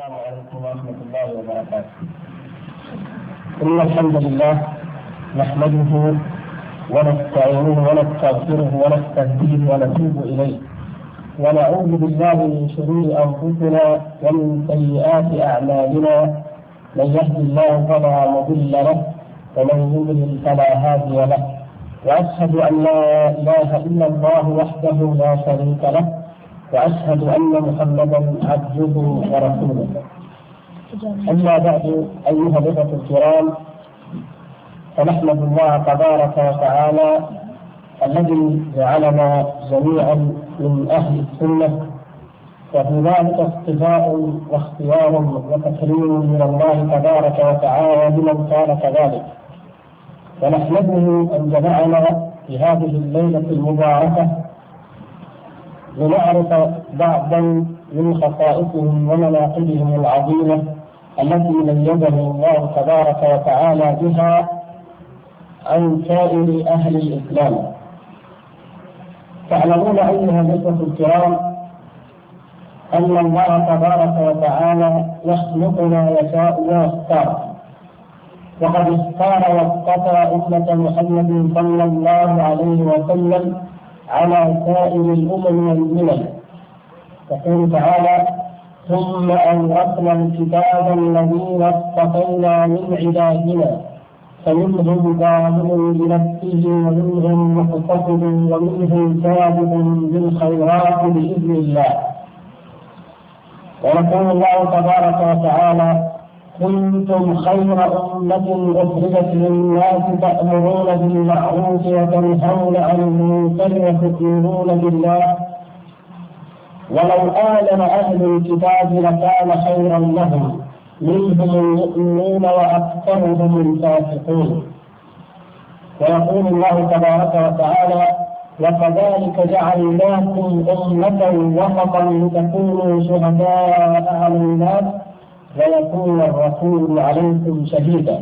السلام عليكم ورحمة الله وبركاته. إن الحمد لله نحمده ونستعينه ونستغفره ونستهديه ونتوب إليه. ونعوذ بالله من شرور أنفسنا ومن سيئات أعمالنا. من يهد الله فلا مضل له ومن يضلل فلا هادي له. وأشهد أن لا إله إلا الله وحده لا شريك له. وأشهد أن محمدا عبده ورسوله. أما بعد أيها الإخوة الكرام فنحمد الله تبارك وتعالى الذي جعلنا جميعا من أهل السنة وفي ذلك اصطفاء واختيار وتكريم من الله تبارك وتعالى لمن كان كذلك. ونحمده أن جمعنا في هذه الليلة المباركة لنعرف بعضا من خصائصهم ومناقبهم العظيمة التي ميزهم الله تبارك وتعالى بها عن سائر أهل الإسلام. تعلمون أيها الإخوة الكرام أن الله تبارك وتعالى يخلقنا يشاء ويختار. وقد اختار واصطفى أمة محمد صلى الله عليه وسلم على سائر الأمم والملل. يقول تعالى ثم أورثنا الكتاب الذين اصطفينا من عبادنا فمنهم ظالم لنفسه ومنهم مقتصد ومنهم سابق بالخيرات بإذن الله. ويقول الله تبارك وتعالى كنتم خير أمة أخرجت للناس تأمرون بالمعروف وتنهون عن المنكر وتؤمنون بالله. ولو آمن أهل الكتاب لكان خيرا لهم. منهم المؤمنون وأكثرهم الفاسقون. ويقول الله تبارك وتعالى وكذلك جعلناكم أمة وسطا لتكونوا شهداء على الناس ويكون الرسول عليكم شهيدا.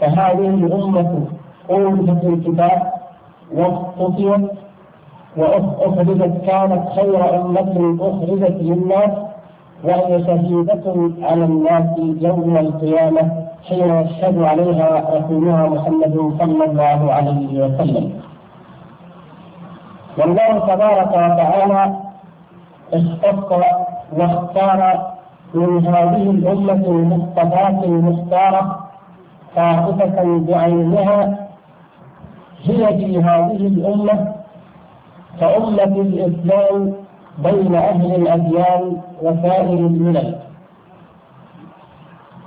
فهذه الأمة أوجدت الكتاب واصطفيت وأخرجت كانت خير أمة أخرجت للناس وهي شهيدة على الناس يوم القيامة حين يشهد عليها رسولها محمد صلى الله عليه وسلم. والله تبارك وتعالى اختص واختار من هذه الأمة المصطفاة المختارة طائفة بعينها هي في هذه الأمة كأمة الإسلام بين أهل الأديان وسائر الملل.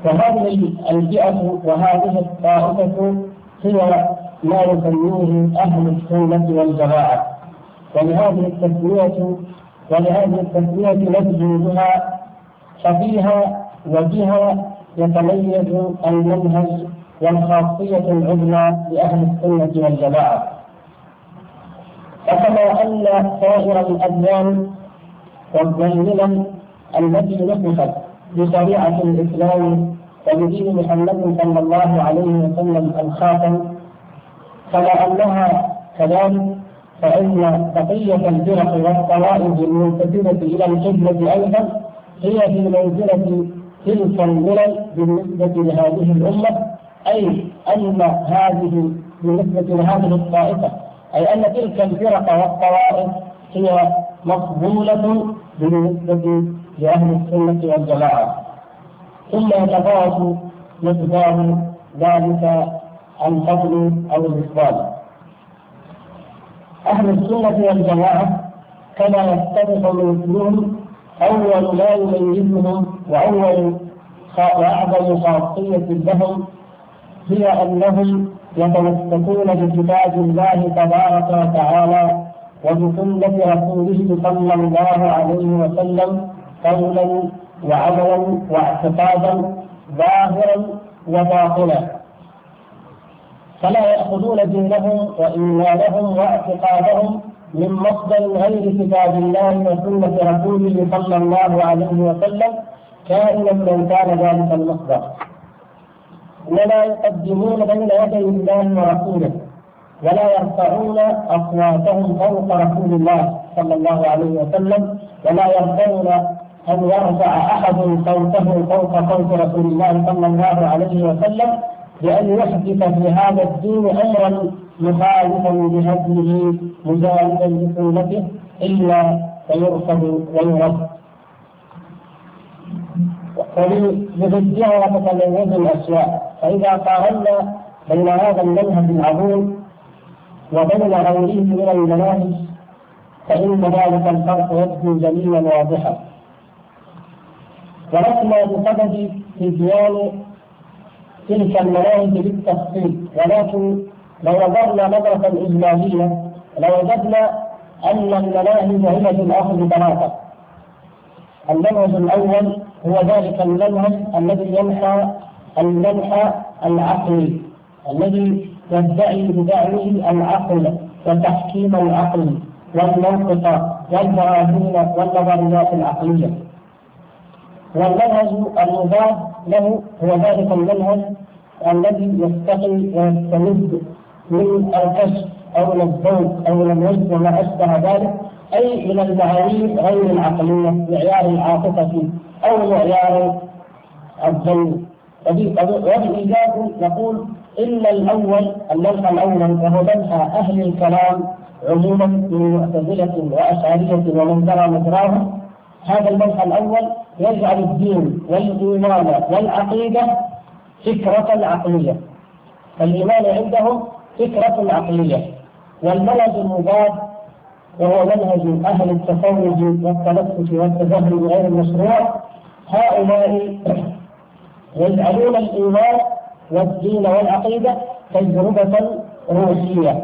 وهذه الفئة وهذه الطائفة هي ما يسميه أهل السنة والجماعة. ولهذه التسمية ولهذه التسمية نبدو بها ففيها وبها يتميز المنهج والخاصية العظمى لأهل السنة والجماعة. فكما أن سائر الأديان والملل التي نسخت بشريعة الإسلام وبدين محمد صلى الله عليه وسلم الخاتم كما أنها كذلك فإن بقية الفرق والطوائف المنتسبة إلى القبلة أيضا هي في منزلة تلك الملل بالنسبة لهذه الأمة أي أن هذه بالنسبة لهذه الطائفة أي أن تلك الفرق والطوائف هي مقبولة بالنسبة لأهل السنة والجماعة. ثم يتفاوت مقدار ذلك عن فضل أو الإفضال أهل السنة والجماعة كما يتفق مثلهم أول ما يميزهم وأول وأعظم خاصية لهم هي أنهم يتمسكون بكتاب الله تبارك وتعالى وبسنة رسوله صلى الله عليه وسلم قولا وعملا واعتقادا ظاهرا وباطنا فلا يأخذون دينهم وإيمانهم واعتقادهم من مصدر غير كتاب الله وسنة رسوله صلى الله عليه وسلم كائنا من كان ذلك المصدر. ولا يقدمون بين يدي الله ورسوله ولا يرفعون أصواتهم فوق رسول الله صلى الله عليه وسلم ولا يرفعون أن يرفع أحد صوته فوق صوت رسول الله صلى الله عليه وسلم بأن يحدث في هذا الدين أمرا مخالفا بهديه مجانبا لسنته إلا فيرفض ويرد. ولضدها تتميز الأشياء فإذا قارنا بين هذا المنهج العظيم وبين غيره من المناهج فإن ذلك الفرق يبدو جليا واضحا. ولسنا بصدد تبيان تلك المناهج بالتفصيل ولكن لو نظرنا نظرة إجمالية لوجدنا أن المناهج هي في الأصل ثلاثة المنهج الأول هو ذلك المنهج الذي يمحى المنحى العقلي الذي يدعي بدعوه العقل وتحكيم العقل والمنطق والبراهين والنظريات العقلية. والمنهج المضاد له هو ذلك المنهج الذي يستقي ويستمد من الكشف أو من الذوق أو من الوجد وما أشبه ذلك أي من المعايير غير العقلية معيار العاطفة أو معيار الظن وبإيجاز نقول إن الأول المنحى الأول وهو منحى أهل الكلام عموما من معتزلة وأشعرية ومن جرى مجراهم. هذا المنحى الأول يجعل الدين والإيمان والعقيدة فكرة عقلية. الإيمان عندهم فكرة عقلية. والمنهج المضاد وهو منهج أهل التفوج والتنفس والتجهل بغير المشروع هؤلاء يجعلون الإيمان والدين والعقيدة تجربة روحية.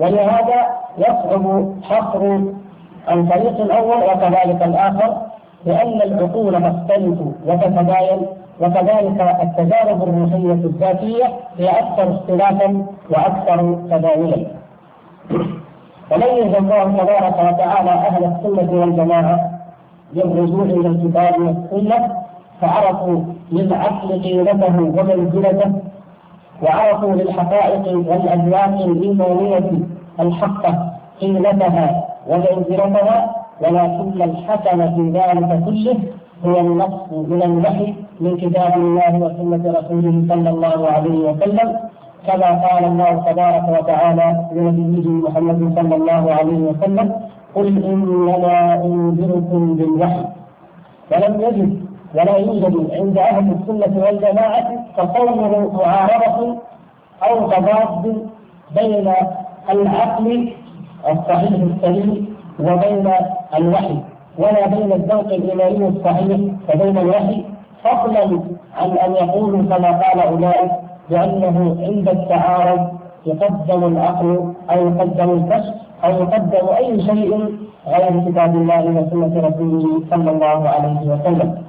ولهذا يصعب حصر الفريق الأول وكذلك الآخر لأن العقول تختلف وتتباين وكذلك التجارب الروحية الذاتية هي أكثر اختلافا وأكثر تباينا. وميز الله تبارك وتعالى أهل السنة والجماعة بالرجوع إلى الكتاب والسنة فعرفوا للعقل قيمته ومنزلته وعرفوا للحقائق والأذواق الإيمانية الحقة قيمتها ومنزلتها ولكن الحكم في ذلك كله هو النص من الوحي من كتاب الله وسنة رسوله صلى الله عليه وسلم كما قال الله تبارك وتعالى لنبيه محمد صلى الله عليه وسلم قل إنما أنذركم بالوحي. ولم يجد ولا يوجد عند أهل السنة والجماعة تصور معارضة أو تضاد بين العقل الصحيح السليم وبين الوحي. ولا بين الذوق الإيماني الصحيح وبين الوحي. فضلا عن أن يقولوا كما قال أولئك بأنه عند التعارض يقدم العقل أو يقدم الكشف أو يقدم أي شيء غير كتاب الله وسنة رسوله صلى الله عليه وسلم.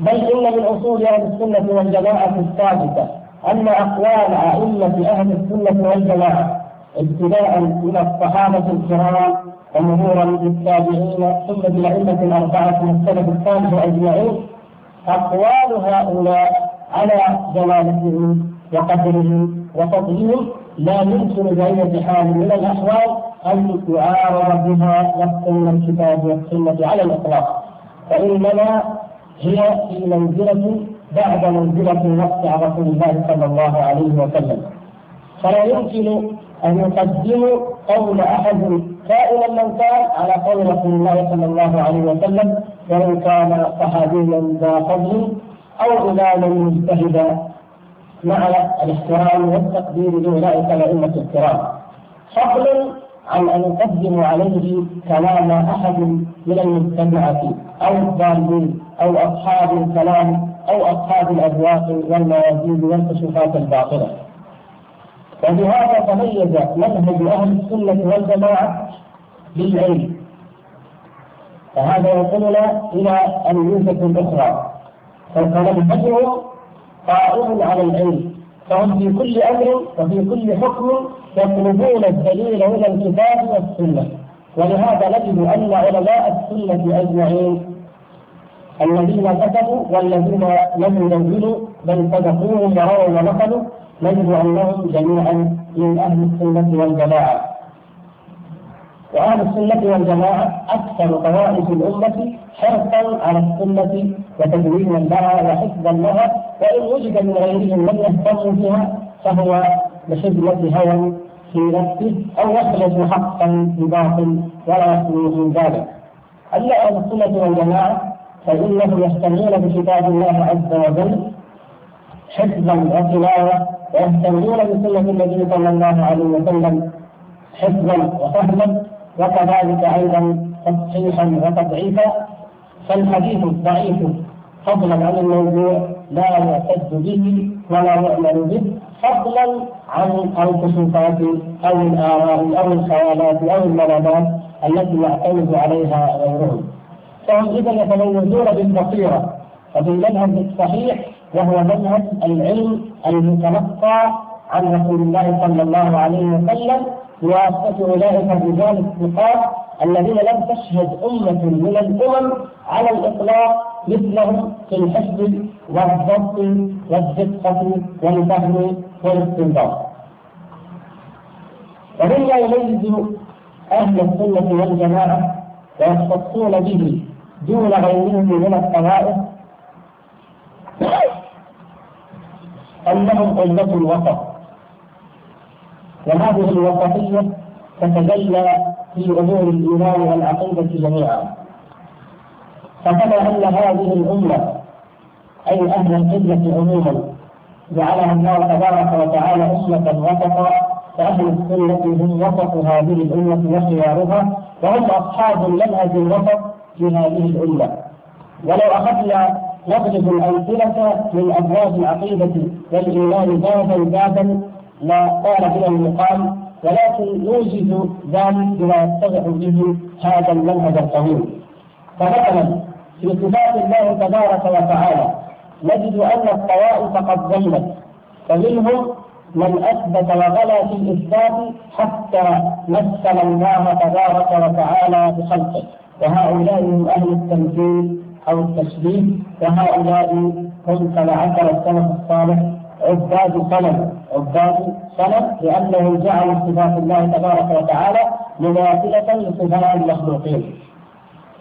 بل إن من أصول أهل السنة والجماعة الثابتة أن أقوال أئمة أهل السنة والجماعة ابتداء من الصحابة الكرام ومرورا بالتابعين ثم بالأئمة الأربعة من السلف الصالح أجمعين أقوال هؤلاء على جلالتهم وقدرهم وفضلهم. لا يمكن بأية حال من الأحوال أن يعارض بها نص الكتاب والسنة على الإطلاق فإنما هي في منزلة بعد منزلة النص على رسول الله صلى الله عليه وسلم. فلا يمكن أن يقدموا قول أحد كائنا من كان على قول رسول الله صلى الله عليه وسلم وإن كان صحابيا ذا فضل أو إماما مجتهدا. مع الاحترام والتقدير لأولئك الأئمة الكرام. فضلا عن أن يقدموا عليه كلام أحد من المجتمعة أو الضالين أو أصحاب الكلام أو أصحاب الأذواق والموازين والكشوفات الباطلة. وبهذا تميز منهج أهل السنة والجماعة بالعلم. فهذا ينقلنا إلى الميزة الأخرى فمنهجهم قائم على العلم. فهم في كل أمر وفي كل حكم يطلبون الدليل من الكتاب والسنة. ولهذا نجد أن علماء السنة أجمعين الذين كتبوا والذين لم ينزلوا بل صدقوهم ورووا ونقلوا نجد انهم جميعا من أهل السنة والجماعة. وأهل السنة والجماعة أكثر طوائف الأمة حرصا على السنة وتدوينا لها وحفظا لها وإن وجد من غيرهم من يهتم بها فهو لخدمة هوى في نفسه أو يخرج حقا في باطل ولا يخلو من ذلك. أما أهل السنة والجماعة فإنهم يهتمون بكتاب الله عز وجل حفظا وتلاوة ويهتمون بسنة النبي صلى الله عليه وسلم حفظا وفهما وكذلك أيضا تصحيحا وتضعيفا فالحديث الضعيف فضلا عن الموضوع لا يعتد به ولا يعمل به فضلا عن الكشوفات أو الآراء أو الخيالات أو المنامات التي يعتمد عليها غيرهم. فهم اذا يتميزون بالبصيرة وبالمنهج الصحيح وهو منهج العلم المتلقى عن رسول الله صلى الله عليه وسلم بواسطه اولئك الرجال الثقات الذين لم تشهد أمة من الأمم على الإطلاق مثلهم في الحفظ والضبط والدقه والفهم والاستنباط. ومما يميز أهل السنة والجماعة ويختصون به دون غيرهم من الطوائف أنهم امه الوسط وهذه الوسطيه تتجلى في أمور الإيمان والعقيدة جميعا. فكما أن هذه الأمة أي أهل القبلة عموما جعلها الله تبارك وتعالى أمة وسطا فأهل السنة هم وسط هذه الأمة وخيارها وهم أصحاب المنهج الوسط في هذه الأمة. ولو أخذنا نضرب الامثله من أبواب العقيدة والإيمان بابا بابا لا قال بنا المقام ولكن نوجد ذلك بما يتضح به هذا المنهج الطويل. فمثلا في صفات الله تبارك وتعالى نجد أن الطوائف قد ضلت فمنهم من أثبت وغلا في الإثبات حتى مثل الله تبارك وتعالى بخلقه وهؤلاء هم أهل التمثيل أو التشبيه وهؤلاء هم كما عبر السلف الصالح عباد صنم عباد صنم لانهم جعلوا صفات الله تبارك وتعالى مماثله لصفات المخلوقين.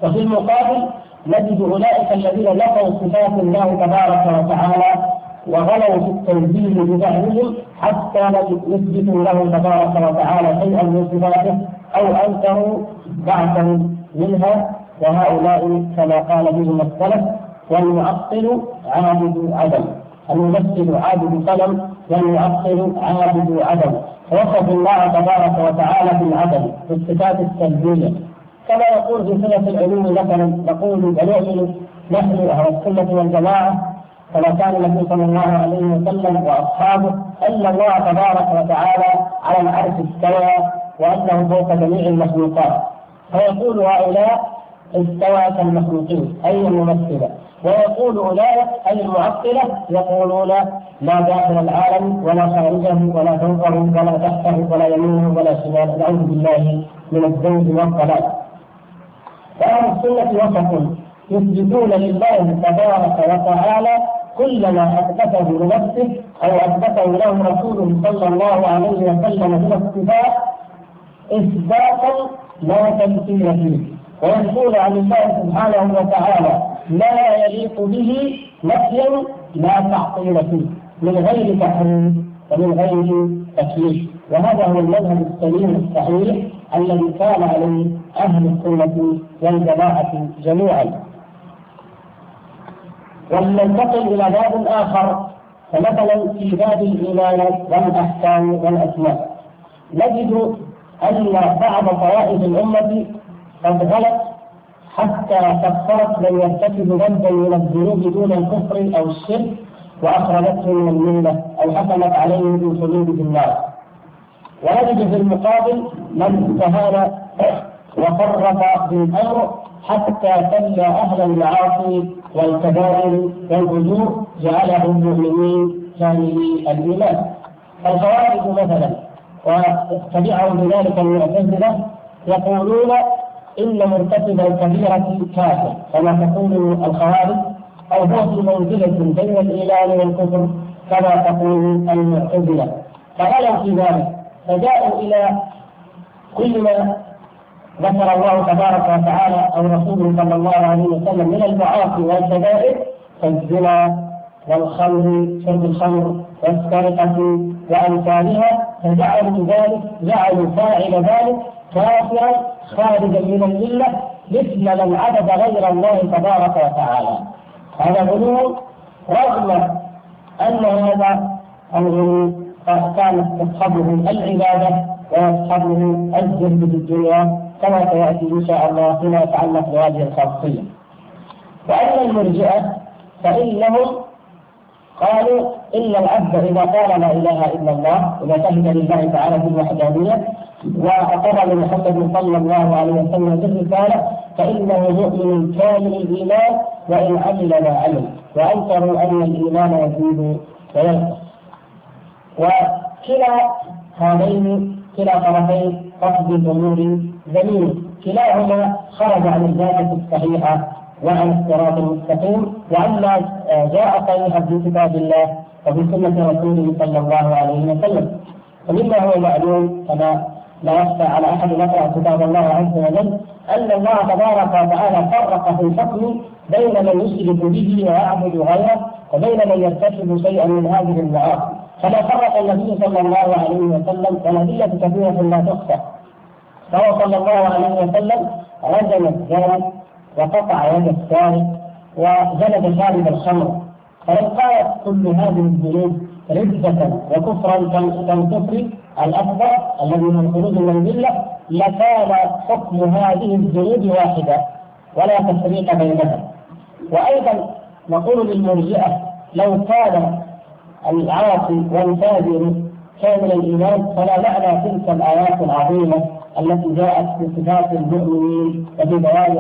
وفي المقابل نجد أولئك الذين نفوا صفات الله تبارك وتعالى وغلوا في التنزيل بزعمهم حتى لم يثبتوا له تبارك وتعالى شيئا من صفاته أو أنكروا بعضا منها. وهؤلاء كما قال بهم السلف والمعطل عابد عدم. الممثل عابد قلم والمعطل عابد عدم. وصفوا الله تبارك وتعالى بالعدم في الصفات السلبيه كما يقول في سنة العلوم مثلا نقول ونؤمن نحن أهل السنة والجماعة. كما كان النبي صلى الله عليه وسلم وأصحابه أن الله تبارك وتعالى على العرش استوى وأنه فوق جميع المخلوقات. فيقول هؤلاء استوى كالمخلوقين أي الممثلة. ويقول أولئك أي المعطلة يقولون لا داخل العالم ولا خارجه ولا فوقه ولا تحته ولا يمينه ولا شماله. نعوذ بالله من الزوج والضلال. فأهل السنة وسط يثبتون لله تبارك وتعالى كل ما أثبته لنفسه أو أثبته له رسوله صلى الله عليه وسلم من الصفات إثباتا لا تمثيل فيه. ويقول عن الله سبحانه وتعالى ما يليق به نفيا لا تعطيل فيه من غير تحريف ومن غير تكليف. وهذا هو المذهب السليم الصحيح الذي كان عليه أهل السنة والجماعة جميعا. ولننتقل إلى باب آخر فمثلا في باب الإيمان والاحكام والأسماء. نجد أن بعض طوائف الأمة قد غلط حتى كفرت من يرتكب ذنبا من الذنوب دون الكفر أو الشرك وأخرجته من الملة أو حكمت عليه بالخلود في النار ونجد في المقابل من استهان وفرط بالامر حتى سلى أهل المعاصي والكبائر والفجور جعلهم مؤمنين كاملي الإيمان. الخوارج مثلا واتبعهم بذلك المعتزلة يقولون ان مرتكب الكبيرة كافر كما تقول الخوارج أو هو في منزلة بين الإيمان والكفر كما تقول المعتزلة. فغلوا في ذلك فجاءوا إلى كل ما ذكر الله تبارك وتعالى أو رسوله صلى الله عليه وسلم من المعاصي والكبائر كالزنا والخمر شرب الخمر والسرقة وأمثالها فجعلوا ذلك جعلوا فاعل ذلك كافرا خارجا من المله مثل من عبد غير الله تبارك وتعالى هذا غلو رغم أن هذا الغلو كانت تصحبه العبادة ويصحبه الزهد بالدنيا كما سيأتي إن شاء الله فيما يتعلق بهذه الخاصية. وأما المرجئة فإنهم قالوا إن العبد إذا قال لا إله إلا الله إذا شهد لله تعالى بالوحدانية وأقر لمحمد صلى الله عليه وسلم بالرسالة فإنه مؤمن كامل الإيمان وإن عمل ما عمل وأنكروا أن الإيمان يزيد وينقص. وكلا هذين كلا طرفين قصد الأمور ذميم كلاهما خرج عن الجادة الصحيحة وعن الصراط المستقيم. وعما جاء صحيحا في كتاب الله وفي سنة رسوله صلى الله عليه وسلم. ومما هو معلوم كما لا يخفى على أحد يقرا كتاب الله عز وجل أن الله تبارك وتعالى فرق في الحكم بين من يشرك به ويعبد غيره وبين من يرتكب شيئا من هذه المعاصي. فما فرق النبي صلى الله عليه وسلم والادله كثيرة لا تخفى. فهو صلى الله عليه وسلم رجم الزنا وقطع يد السارق وجلد شارب الخمر. فلو قالت كل هذه الذنوب ردة وكفرا كالكفر الأكبر الذي من الخروج من الملة لكان حكم هذه الذنوب واحدا ولا تفريق بينها وأيضا نقول للمرجئة لو كان العاصي والفاجر كامل الإيمان فلا معنى تلك الآيات العظيمة التي جاءت في صفات المؤمنين وفي بيان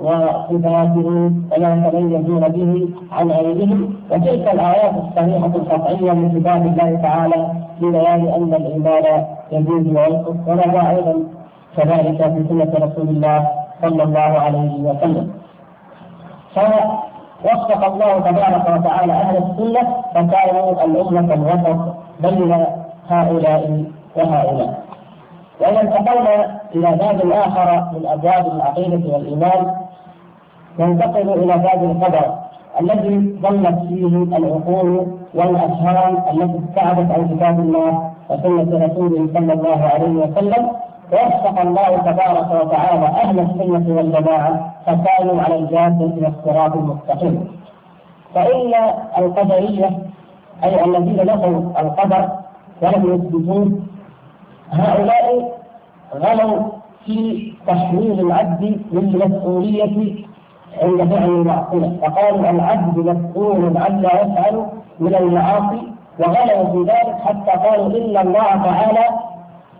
وصفاتهم وما يتميزون به عن غيرهم وتلك الآيات الصحيحة القطعية من كتاب الله تعالى في بيان أن الايمان يزيد وينقص ونرى أيضا كذلك في سنة رسول الله صلى الله عليه وسلم. فوفق الله تبارك وتعالى أهل السنة فكانوا الأمة الوسط بين هؤلاء وهؤلاء. وإذا انتقلنا إلى باب آخر من أبواب العقيدة والإيمان ننتقل إلى باب القدر الذي ضلت فيه العقول والأفهام التي ابتعدت عن كتاب الله وسنة رسوله صلى الله عليه وسلم. ووفق الله تبارك وتعالى أهل السنة والجماعة فكانوا على الجادة إلى الصراط المستقيم. فإن القدرية أي الذين نفوا القدر ولم يثبتوه هؤلاء غلوا في تحميل العبد للمسؤولية عند فعل المعصية. فقالوا العبد مسؤول عما يفعل من المعاصي وغلوا في ذلك حتى قالوا إن الله تعالى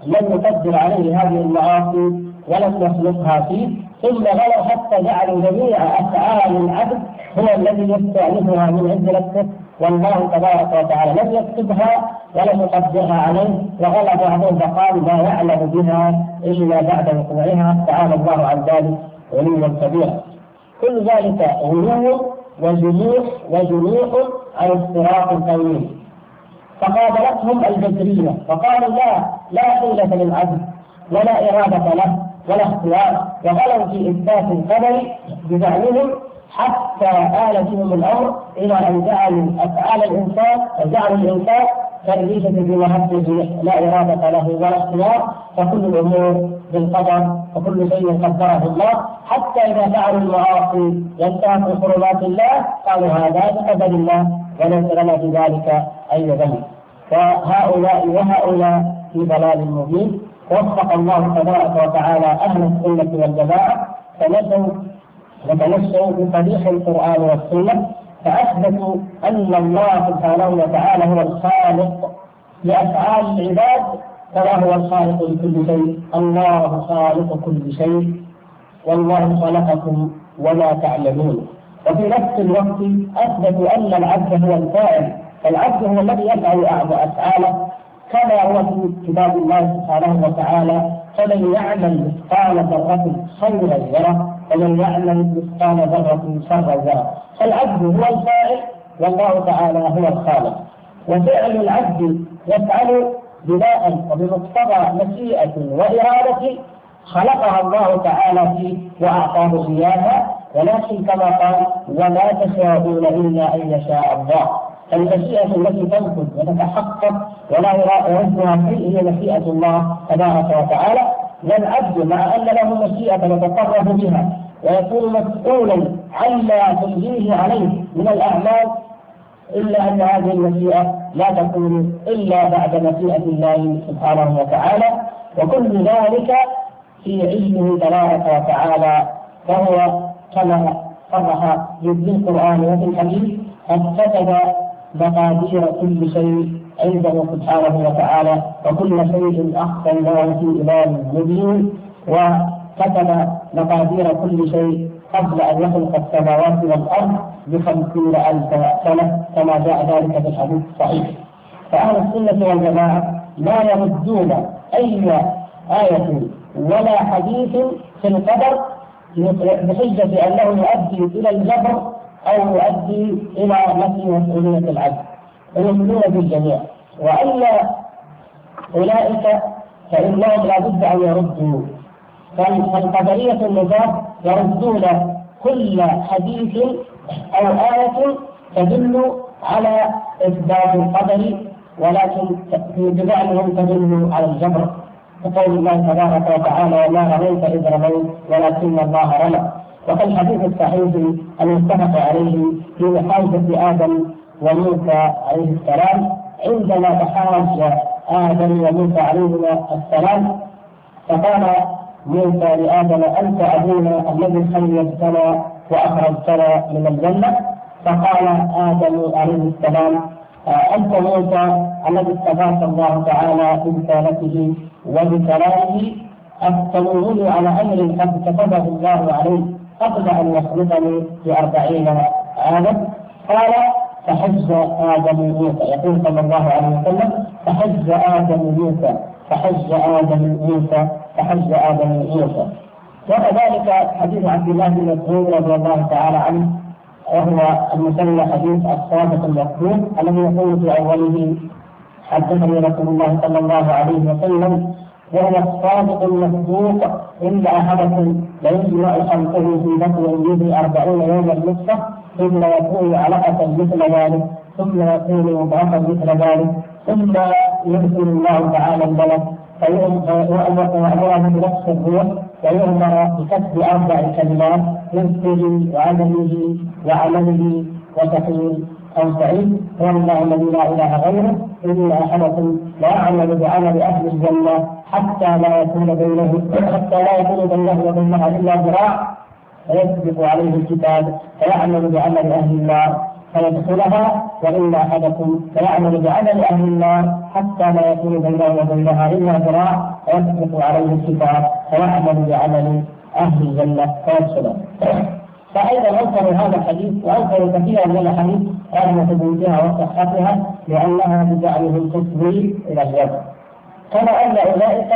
لم يقدر عليه هذه المعاصي ولم يخلقها فيه. ثم غلوا حتى جعلوا جميع أفعال العبد هو الذي يستأنفها من عند نفسه. والله تبارك وتعالى لم يكتبها ولم يقدرها عليه. وغلب بعضهم فقال لا يعلم بها إلا بعد وقوعها. تعالى الله عن ذلك علوا كبيرا. كل ذلك غلو وجموح وجموح عن الصراط القويم. فقابلتهم الجبريه فقالوا لا لا حيله للعبد ولا إرادة له ولا اختيار وغلوا في إثبات القدر بزعمهم حتى آل بهم الأمر إلى أن جعلوا أفعال الإنسان جعلوا الإنسان في مهبه لا إرادة له ولا اختيار فكل الأمور بالقدر وكل شيء قدره الله. حتى إذا فعلوا المعاصي ينتهكوا حرمات الله قالوا هذا بقدر الله وليس لنا في ذلك أي ذنب. فهؤلاء وهؤلاء في ضلال مبين. وفق الله تبارك وتعالى أهل السنة والجماعة. فنجوا وتمسكوا بصريح القرآن والسنة. فأثبتوا أن الله سبحانه وتعالى هو الخالق لأفعال العباد كما هو الخالق لكل شيء الله خالق كل شيء والله خلقكم وما تعلمون. وفي نفس الوقت أثبتوا أن العبد هو الفاعل فالعبد هو الذي يفعل أفعاله كما هو في كتاب الله سبحانه وتعالى فمن يعمل مثقال ذرة خيرا يره ومن يعمل مثقال ذرة شرا يره فالعبد هو الفاعل والله تعالى هو الخالق. وفعل العبد يفعل بناء وبمقتضى مشيئة وإرادة خلقها الله تعالى فيه وأعطاه إياها. ولكن كما قال ولا تشاءون إلا أن يشاء الله. فالمشيئة التي تنفذ وتتحقق ولا يردها شيء هي مشيئة الله تبارك وتعالى. والعبد مع أن له مشيئة يتصرف بها ويكون مسؤولا عما تلهيه عليه من الأعمال إلا أن هذه المشيئة لا تكون إلا بعد مشيئة الله سبحانه وتعالى وكل ذلك في علمه تبارك وتعالى فهو كما صرح في القرآن وفي الحديث قد كتب مقادير كل شيء عنده سبحانه وتعالى وكل شيء احصيناه في امام مبين وكتب مقادير كل شيء قبل أن يخلق السماوات والأرض بخمسين ألف سنة كما جاء ذلك في الحديث الصحيح. فأهل السنة والجماعة لا يردون أي آية ولا حديث في القدر بحجة أنه يؤدي إلى الجبر أو يؤدي إلى نفي مسؤولية العبد. ويؤمنون بالجميع. وأما أولئك فانهم لابد أن يردوا. فالقدرية النجاه يردون كل حديث أو آية تدل على إثبات القدر ولكن بزعمهم تدل على الجبر. كقول الله تبارك وتعالى وما رميت إذ رميت ولكن الله رمى. وفي الحديث الصحيح المتفق عليه في محاجة آدم وموسى عليه السلام عندما تحاج آدم وموسى عليهما السلام فقال موسى لآدم أنت أبونا الذي خيرتنا وأخرجتنا من الجنة؟ فقال آدم عليه السلام أنت موسى الذي استغاث الله تعالى برسالته وبكلامه أفتنوني على أمر قد كتبه الله عليه قبل أن يخلقني بأربعين عاما قال فحج آدم موسى يقول صلى الله عليه وسلم فحج آدم موسى فحج آدم موسى فحج آدم موسى وكذلك حديث عبد الله بن مسعود رضي الله تعالى عنه وهو المسمى حديث الصادق المكتوب الذي يقول في أوله حدثني رسول الله صلى الله عليه وسلم وهو الصادق المصدوق إن أحدكم ليجمع خلقه في بطن أمه أربعين يوما نصفه ثم يكون علقة مثل ذلك ثم يكون مضغطا مثل ذلك ثم يرسل الله تعالى الملك فيؤمر بنفس الروح ويؤمر بكتب أربع كلمات رزقه وعدمه وعمله وتحويل أو سعيد هو الله الذي لا إله غيره إن أحدكم لا يعمل بعمل أهل الجنة حتى لا يكون بينه حتى لا يكون بينه وبينها إلا ذراع. فيسبق عليه الكتاب فيعمل بعمل أهل النار فيدخلها وإن أحدكم فيعمل بعمل أهل النار حتى لا يكون بينه وبينها إلا ذراع فيسبق عليه الكتاب فيعمل بعمل أهل الجنة. فيدخلها فأيضا أنكروا هذا الحديث وأنكروا كثيرا من الأحاديث رغم ثبوتها وصحتها لأنها بجعله التسويل إلى الوجه كما أن أولئك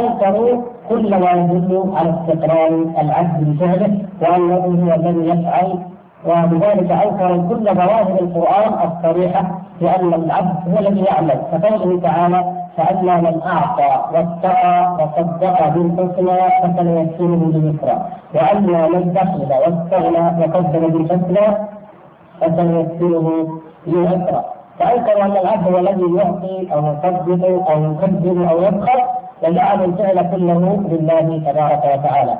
أنكروا كل ما يدل على استقرار العبد بفعله وأنه هو الذي يفعل. وبذلك أنكروا كل ظواهر القرآن الصريحة بأن العبد هو الذي يعمل. كقوله تعالى فأما من أعطى واتقى وصدق بالحسنى فسنيسره باليسرى. وأما من بخل واستغنى وكذب بالحسنى فسنيسره بالعسرى فأنكر أن العبد هو الذي يعطي أو يصدق أو يكذب أو يبخل. وجعل الفعل كله لله تبارك وتعالى.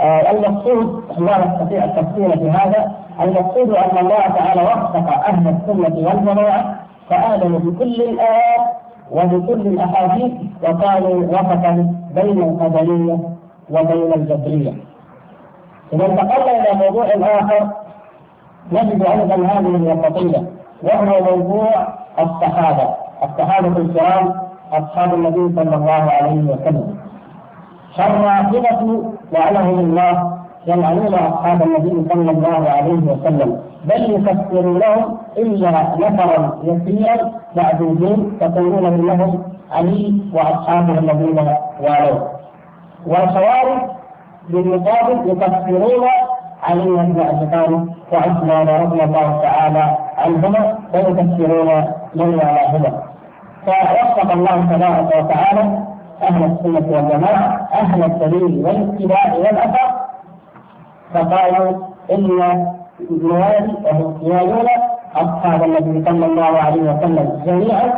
آه المقصود لا نستطيع التفصيل في هذا، المقصود أن الله تعالى وفق أهل السنة والجماعة فآمنوا بكل الآيات وبكل الأحاديث وقالوا وسطا بين القدرية وبين الجبرية. إذا انتقلنا إلى موضوع آخر نجد أيضا هذه الوسطية وهو موضوع الصحابة الصحابة الكرام أصحاب النبي صلى الله عليه وسلم. فالرافضة لعنهم الله يلعنون أصحاب النبي صلى الله عليه وسلم. بل يكفرونهم إلا نفرا يسيرا معدودين يقولون إنهم علي واصحابه الذين والوه والخوارج بالمقابل يكفرون علي بن أبي طالب وعثمان رضي الله تعالى عنهما ويكفرون من والاهما. فوفق الله تبارك وتعالى أهل السنة والجماعة أهل الدليل والاتباع والأثر. فقالوا الموالي وهم يوالون أصحاب النبي صلى الله عليه وسلم جميعا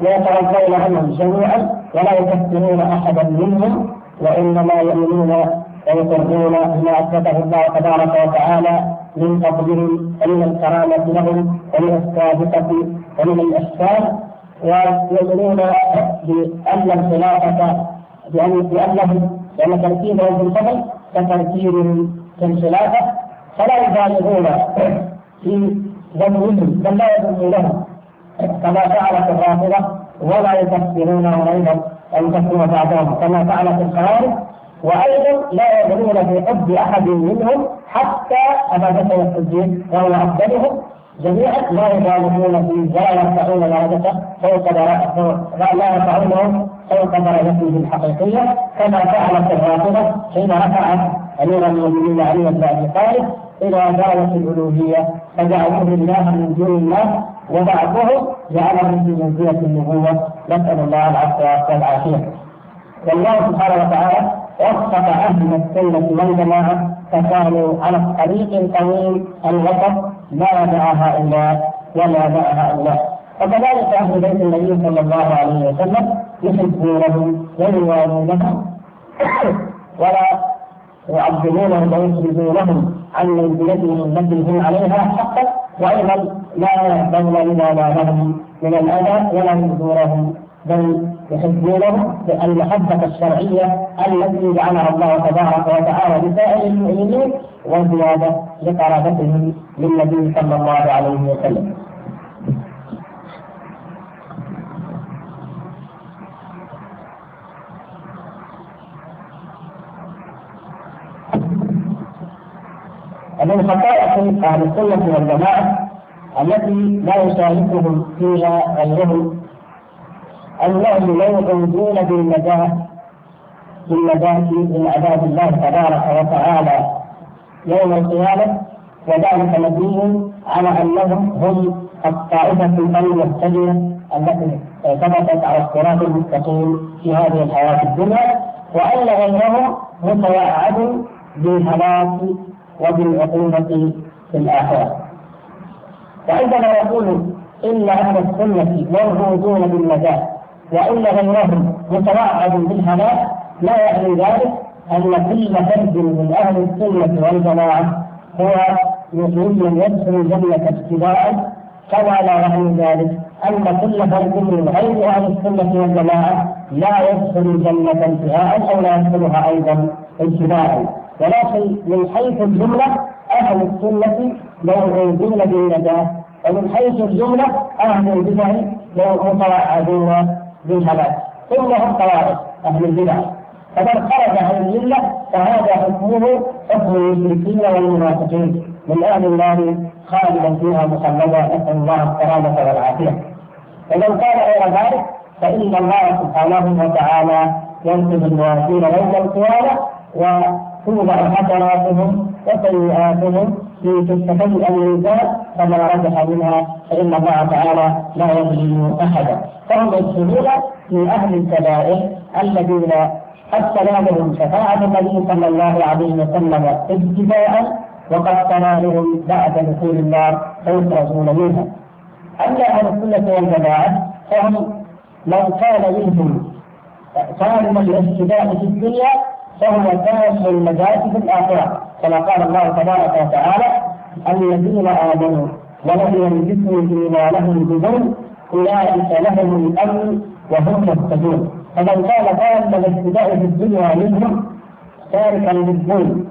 ويتوفون عنهم جميعا ولا يكفرون أحدا منهم وإنما يؤمنون ويقرون بما أثبته الله تبارك وتعالى من فضلهم ومن الكرامة لهم ومن السابقة ومن الإحسان ويؤمنون بأن الخلافة بأن بأنهم لأن ترتيبهم في الفضل كترتيب في الخلافة فلا يبالغون في ذمهم بل لا يذمونهم كما فعلت الرافضة ولا يكفرونهم أيضا أن يكفرون بعضهم كما فعلت الخوارج. وأيضا لا يدرون في حب أحد منهم حتى أبا بكر الصديق وهو أفضلهم. جميعا لا يبالغون في ولا يرفعون درجته فوق لا يرفعونه فوق درجته الحقيقية كما فعلت الرافضه حين رفعت أمير المؤمنين علي بن أبي طالب إلى درجه الألوهية فجعلوه لله من دون الله وبعضهم جعله في منزلة النبوة. نسأل الله العفو والعافية. والله سبحانه وتعالى وفق أهل السنة والجماعة فكانوا على الطريق الطويل الوسط لا مع هؤلاء ولا مع هؤلاء. وكذلك أهل بيت النبي صلى الله عليه وسلم يحبونهم ويوالونهم. ولا يعظمونهم ويخرجونهم عن منزلتهم التي هم عليها حقا. وأيضا لا يقبلون لما لهم من الأذى ولا يؤذونهم بل يحبونه المحبة الشرعية التي جعلها الله تبارك وتعالى لسائر المؤمنين وزيادة لقرابتهم للنبي صلى الله عليه وسلم. ومن خصائص أهل السنة والجماعة التي لا يشاركهم فيها غيرهم أنهم لا يعودون بالنجاة بالنجاة من عذاب الله تبارك وتعالى يوم القيامة. وذلك مبني على أنهم هم الطائفة المهتدية التي ثبتت على الصراط المستقيم في هذه الحياة الدنيا وأن غيرهم متوعد بالهلاك وبالعقوبة في الآخرة. وعندما يقول إن أهل السنة موجودون بالنجاة وإن غيرهم متوعد بالهلاك لا يعني ذلك أن كل فرد من أهل السنة والجماعة هو يريد يدخل الجنة ابتداء كما لا يعني ذلك أن كل فرد من غير أهل السنة والجماعة لا يدخل الجنة انتهاء أو لا يدخلها أيضا ابتداء ولكن من حيث الجملة أهل السنة موعودون بالنجاة ومن حيث الجملة أهل البدع متوعدون بالهلاك كلهم طوائف أهل البدع. فمن خرج عن المله فهذا حكمه حكم المشركين والمنافقين. من أهل النار خالدا فيها مخلدا نسأل الله السلامة والعافية. ومن كان غير ذلك فإن الله سبحانه وتعالى ينقذ الموافين يوم القيامة وتوضع حسناتهم وسيئاتهم في كفتي الانسان فما رجح منها فإن الله تعالى لا يظلم أحدا فهم يدخلون في أهل الكبائر الذين قد تنالهم شفاعة النبي صلى الله عليه وسلم ابتداء وقد تنالهم بعد دخول النار فيخرجون منها. أما أهل السنة والجماعة فهم لو كان منهم سالم الابتداء في الدنيا فهو كان النجاة في الآخرة كما قال الله تبارك وتعالى الذين آمنوا ولم يلبسوا إيمانهم بظلم أولئك لهم الأمن وهم مهتدون. فمن كان تام الابتداء في الدنيا منهم تاركا للظلم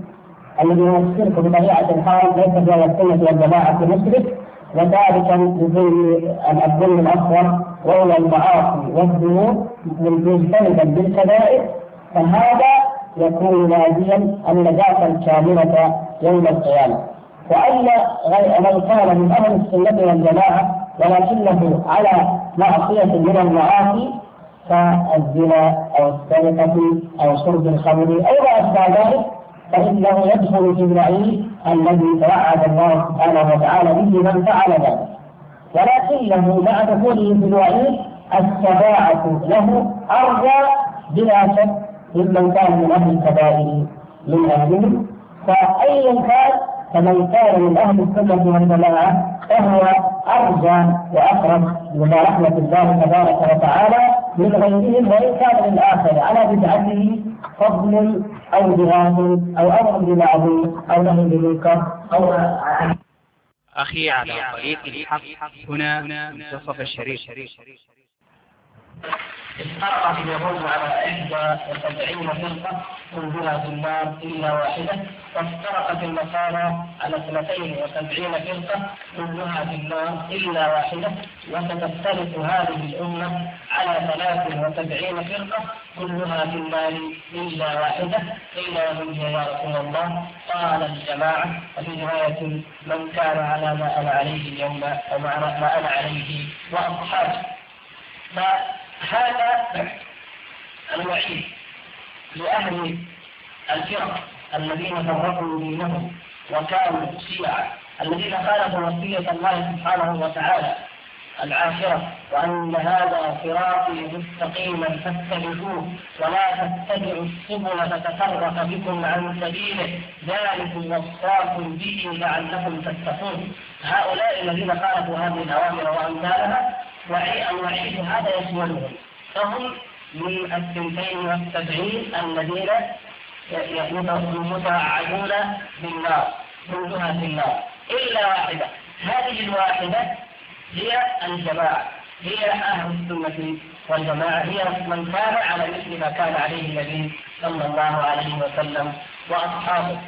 الذي هو الشرك بطبيعة الحال ليس في السنة والجماعة مشرك وتاركا لظلم الظلم الأصغر وهو المعاصي والذنوب مجتنبا بالكبائر. فهذا يكون ناديا النجاة الكاملة يوم القيامة. وأما من كان من أهل السنة والجماعة ولكنه على معصية من المعاصي كالزنا أو السرقة أو شرب الخمر أو ما أشبه ذلك فإنه يدخل في الوعيد الذي توعد الله سبحانه وتعالى به من فعل ذلك. ولكنه مع دخوله في الوعيد الشفاعة له أرجى بلا شك ممن كان من أهل الكبائر من أهلهم فأيا كان فمن كان من أهل السنة والجماعة فهو أرجى وأقرب إلى رحمة الله تبارك وتعالى من غيرهم وإن كان للآخر على بدعته فضل أو جهاد أو أمر بمعروف أو نهي بمنكر أو أخي على طريق الحق هنا منتصف الشريف. افترقت اليهود على إحدى وسبعين فرقة كلها في النار إلا واحدة وافترقت النصارى على اثنتين وسبعين فرقة كلها في النار إلا واحدة وستفترق هذه الأمة على ثلاث وسبعين فرقة كلها في النار إلا واحدة. قيل هي يا رسول الله قال الجماعة وفي رواية من كان على ما أنا عليه اليوم أو ما أنا عليه وأصحابي هذا الوعيد لأهل الفرق الذين فرقوا دينهم وكانوا شيعا الذين خالفوا وصية الله سبحانه وتعالى. العاشرة وأن هذا صراطي مستقيما فاتبعوه ولا تتبعوا السبل فتفرق بكم عن سبيله. ذلك وصاكم به لعلكم تتقون. هؤلاء الذين خالفوا هذه الأوامر وأمثالها الوعيد هذا يشملهم فهم من الثنتين والسبعين الذين متوعدون بالنار كلها في النار. إلا واحدة. هذه الواحدة هي الجماعة هي أهل السنة والجماعة هي من كان على مثل ما كان عليه النبي صلى الله عليه وسلم وأصحابه.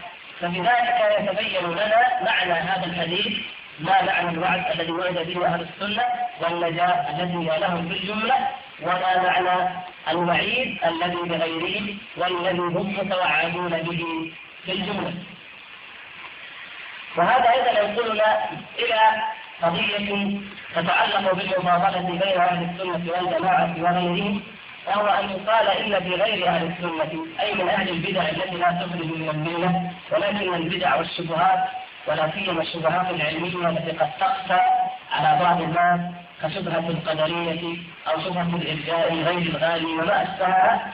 فبذلك يتبين لنا معنى هذا الحديث ما معنى الوعد الذي وعد به أهل السنة والنجاة الذي لهم بالجملة وما معنى الوعيد الذي بغيره والذي هم متوعدون به بالجملة وهذا أيضا ينقلنا إلى قضية تتعلق بالمفاضلة بين أهل السنة والجماعة وغيرهم وهو أن يقال إن في غير أهل السنة أي من أهل البدع التي لا تخرج من الملة ولكن البدع والشبهات ولا سيما الشبهات العلمية التي قد تخفى على بعض الناس كشبهة القدرية أو شبهة الإرجاء غير الغالي وما أشبهها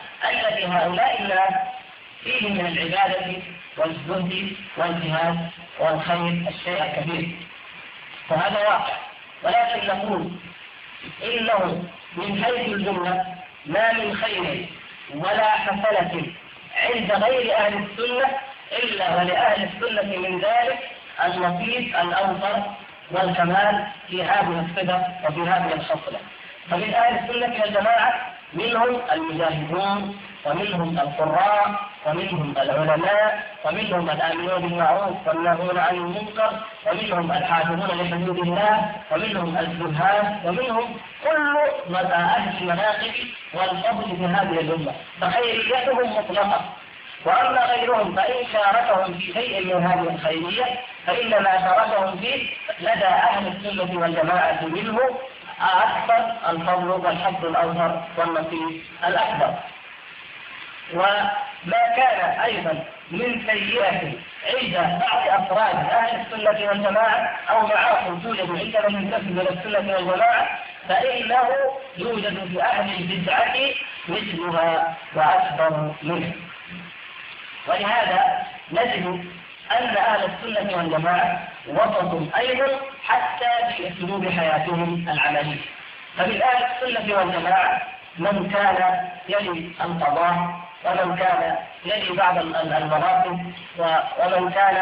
في هؤلاء الناس فيه من العبادة والزهد والجهاد والخير الشيء الكبير. وهذا واقع. ولكن نقول إنه من حيث الجملة ما من خير ولا حسنة عند غير أهل السنة إلا ولأهل السنة من ذلك النصيب الأوفر والكمال في هذه الصفة وفي هذه الخصلة. فمن أهل السنة والجماعة منهم المجاهدون ومنهم القراء ومنهم العلماء ومنهم الآمنون بالمعروف والناهون عن المنكر ومنهم الحافظون لحدود الله ومنهم الزهاد ومنهم كل أهل المناقب والفضل في هذه الأمة. فخيريتهم مطلقة. وأما غيرهم فإن شاركهم في شيء من هذه الخيرية فإنما شاركهم فيه لدى أهل السنة والجماعة منه أكثر الفضل والحظ الأوفر والنصيب الأكبر. وما كان أيضا من سيئة عند بعض أفراد أهل السنة والجماعة أو معاصي توجد عند من ينتسب إلى السنة والجماعة فإنه يوجد في أهل البدعة مثلها وأكبر منه. ولهذا نجد أن أهل السنة والجماعة وسط أيضا حتى في أسلوب حياتهم العملية فمن أهل السنة والجماعة من كان يلي القضاء ومن كان يلي بعض المناصب ومن كان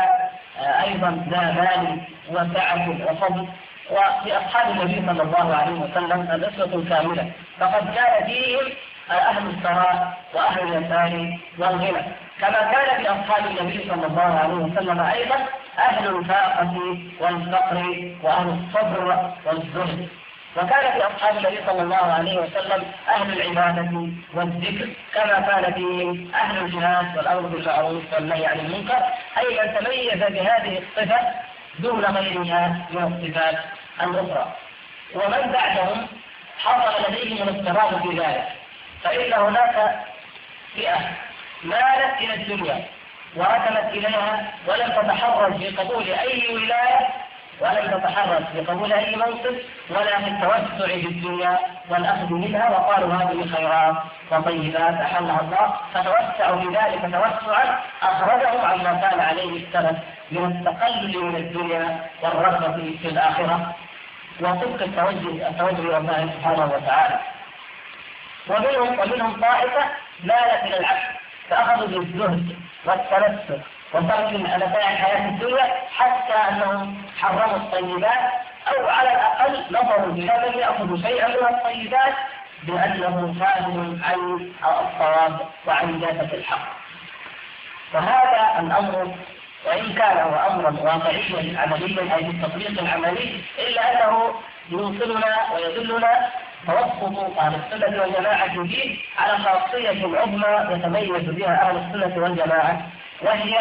أيضا ذا مال وسعة وفضل وفي أصحاب النبي صلى الله عليه وسلم الأسوة الكاملة. فقد كان فيهم أهل الثراء وأهل اليسار والغنى. كما كان في أصحاب النبي صلى الله عليه وسلم أيضا أهل الفاقة والفقر وأهل الصبر والزهد. وكان في أصحاب النبي صلى الله عليه وسلم أهل العبادة والذكر كما كان فيهم أهل الجهاد والأمر بالمعروف والنهي عن المنكر أي من تميز بهذه الصفة دون غيرها من الصفات الأخرى. ومن بعدهم حصل لديهم الاضطراب في ذلك فإن هناك فئة مالت إلى الدنيا وركنت إليها ولم تتحرج في قبول أي ولاية ولم تتحرك بقبول أي منصب ولا في التوسع في الدنيا والأخذ منها وقالوا هذه خيرات وطيبات أحلها الله. فتوسعوا في ذلك توسعا أخرجهم عما كان عليه السلف من التقلل من الدنيا والرغبه في الآخرة. وصدق التوجه التوجه إلى الله سبحانه وتعالى. ومنهم ومنهم طائفة مالت إلى العكس فأخذوا بالزهد والتنسك وترك متاع الحياة الدنيا حتى أنهم حرموا الطيبات أو على الأقل نظروا بهذا يأخذ شيئا من الطيبات بأنه فاهم عن الصواب وعن جاده الحق. فهذا الأمر وإن كان هو أمرا واقعيا عمليا أي بالتطبيق العملي إلا أنه يوصلنا ويدلنا توسط أهل السنة والجماعة فيه على خاصية عظمى يتميز بها أهل السنة والجماعة. وهي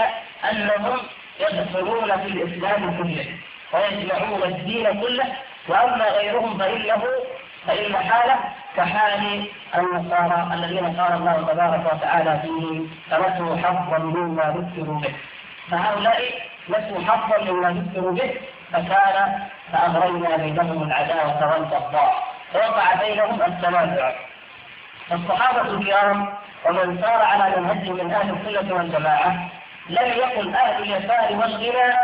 أنهم يدخلون في الإسلام كله ويجمعون الدين كله وأما غيرهم فإنه فإن حاله كحال النصارى الذين قال الله تبارك وتعالى فيهم فنسوا حظا مما ذكروا به. فهؤلاء نسوا حظا مما ذكروا به فكان فأغرينا بينهم العداوة والبغضاء فوقع بينهم التنازع. فالصحابة الكرام ومن سار على منهج من أهل السنة والجماعة لم يكن أهل اليسار والغنى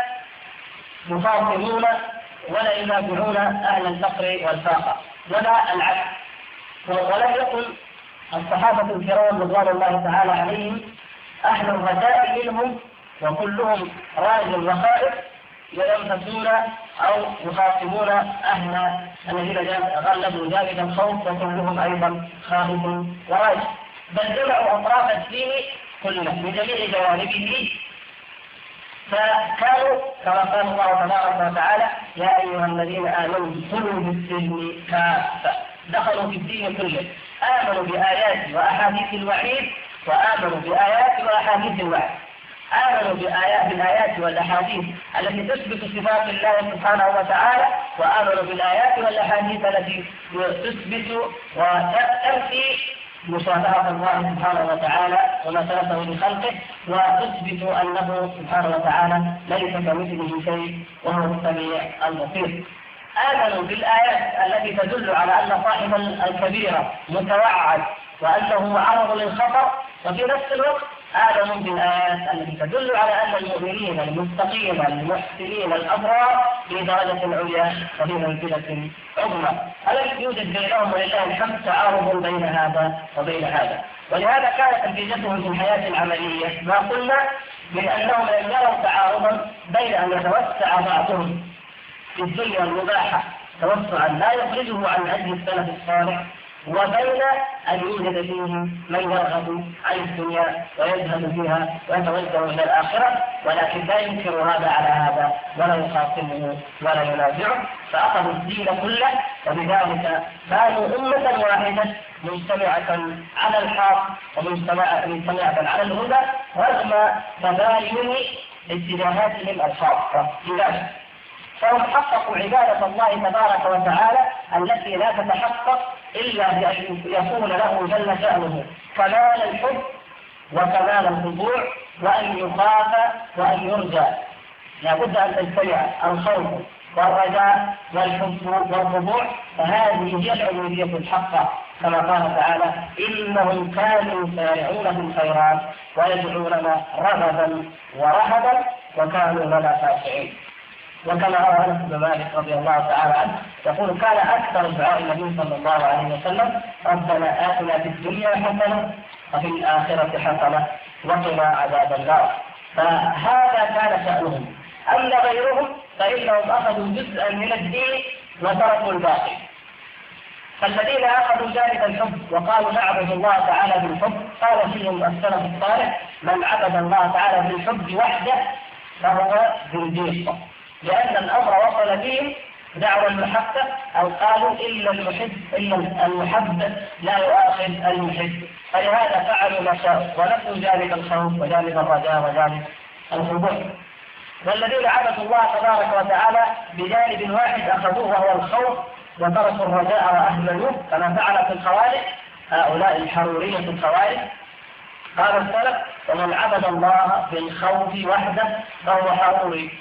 يفاضلون ولا ينازعون أهل الفقر والفاقة ولا العكس. ولم يكن الصحابة الكرام رضوان الله تعالى عليهم أهل الرجاء منهم وكلهم راجل وخائف يلمسون أو يخاطبون أهل الذين غلبوا ذلك الخوف وكلهم أيضا خائف وراجل بل جمعوا أطراف الدين كله بجميع جوانبه. فكانوا كما قال الله تبارك وتعالى يا أيها الذين آمنوا ادخلوا بالسلم كافة. دخلوا في الدين كله. آمنوا بايات وأحاديث الوعيد وآمنوا بايات وأحاديث الوعد آمنوا بآيات بالآيات والأحاديث التي تثبت صفات الله سبحانه وتعالى وآمنوا بالآيات والأحاديث التي تثبت وتنفي مشابهة الله سبحانه وتعالى وما ثبته لخلقه وتثبت أنه سبحانه وتعالى ليس كمثله شيء وهو السميع البصير. آمنوا بالآيات التي تدل على أن صاحب الكبيرة متوعد وأنه معرض للخطر وفي نفس الوقت آمنوا بالآيات التي تدل على أن المؤمنين المتقين المحسنين الأبرار في درجة عليا وفي منزلة عظمى. ألم يوجد بينهم ولله الحمد تعارض بين هذا وبين هذا؟ ولهذا كانت نتيجتهم في الحياة العملية ما قلنا من أنهم لم يروا تعارضا بين أن يتوسع بعضهم في الدنيا المباحة. توسعا لا يخرجه عن أجل السلف الصالح. وبين أن يوجد فيه من يرغب عن الدنيا ويذهب فيها ويتوجه إلى الآخرة ولكن لا ينكر هذا على هذا ولا يخاصمه ولا ينازعه. فأخذوا الدين كله وبذلك كانوا أمة واحدة مجتمعة على الحق ومجتمعة على الهدى رغم تباين اتجاهاتهم الخاصة لذلك فهم حققوا عبادة الله تبارك وتعالى التي لا تتحقق إلا بأن يكون له جل شأنه. كمال الحب وكمال الخضوع وأن يخاف وأن يرجى. لابد أن تجتمع الخوف والرجاء والحب والخضوع فهذه هي العبودية الحقة. كما قال تعالى إنهم كانوا يسارعون في الخيرات ويدعوننا رغبا ورهبا وكانوا لنا خاشعين وكما روى أنس بن مالك رضي الله تعالى عنه يقول كان أكثر دعاء النبي صلى الله عليه وسلم ربنا آتنا في الدنيا حسنة وفي الآخرة حسنة وقنا عذاب النار. فهذا كان شأنهم. أما غيرهم فإنهم أخذوا جزءا من الدين وتركوا الباقي فالذين أخذوا ذلك الحب وقالوا نعبد الله تعالى بالحب. قال فيهم السلف الصالح من عبد الله تعالى بالحب وحده فهو زنديق لأن الأمر وصل بهم دعوى المحبة أو قالوا إلا المحب إلا المحب لا يؤاخذ المحب. فلهذا فعلوا ما شاءوا ونسوا جانب الخوف وجانب الرجاء وجانب الخضوع. والذين عبدوا الله تبارك وتعالى بجانب واحد أخذوه وهو الخوف وتركوا الرجاء وأهملوه كما فعل في الخوارج هؤلاء الحرورية الخوارج. قال السلف ومن عبد الله بالخوف وحده فهو حروري.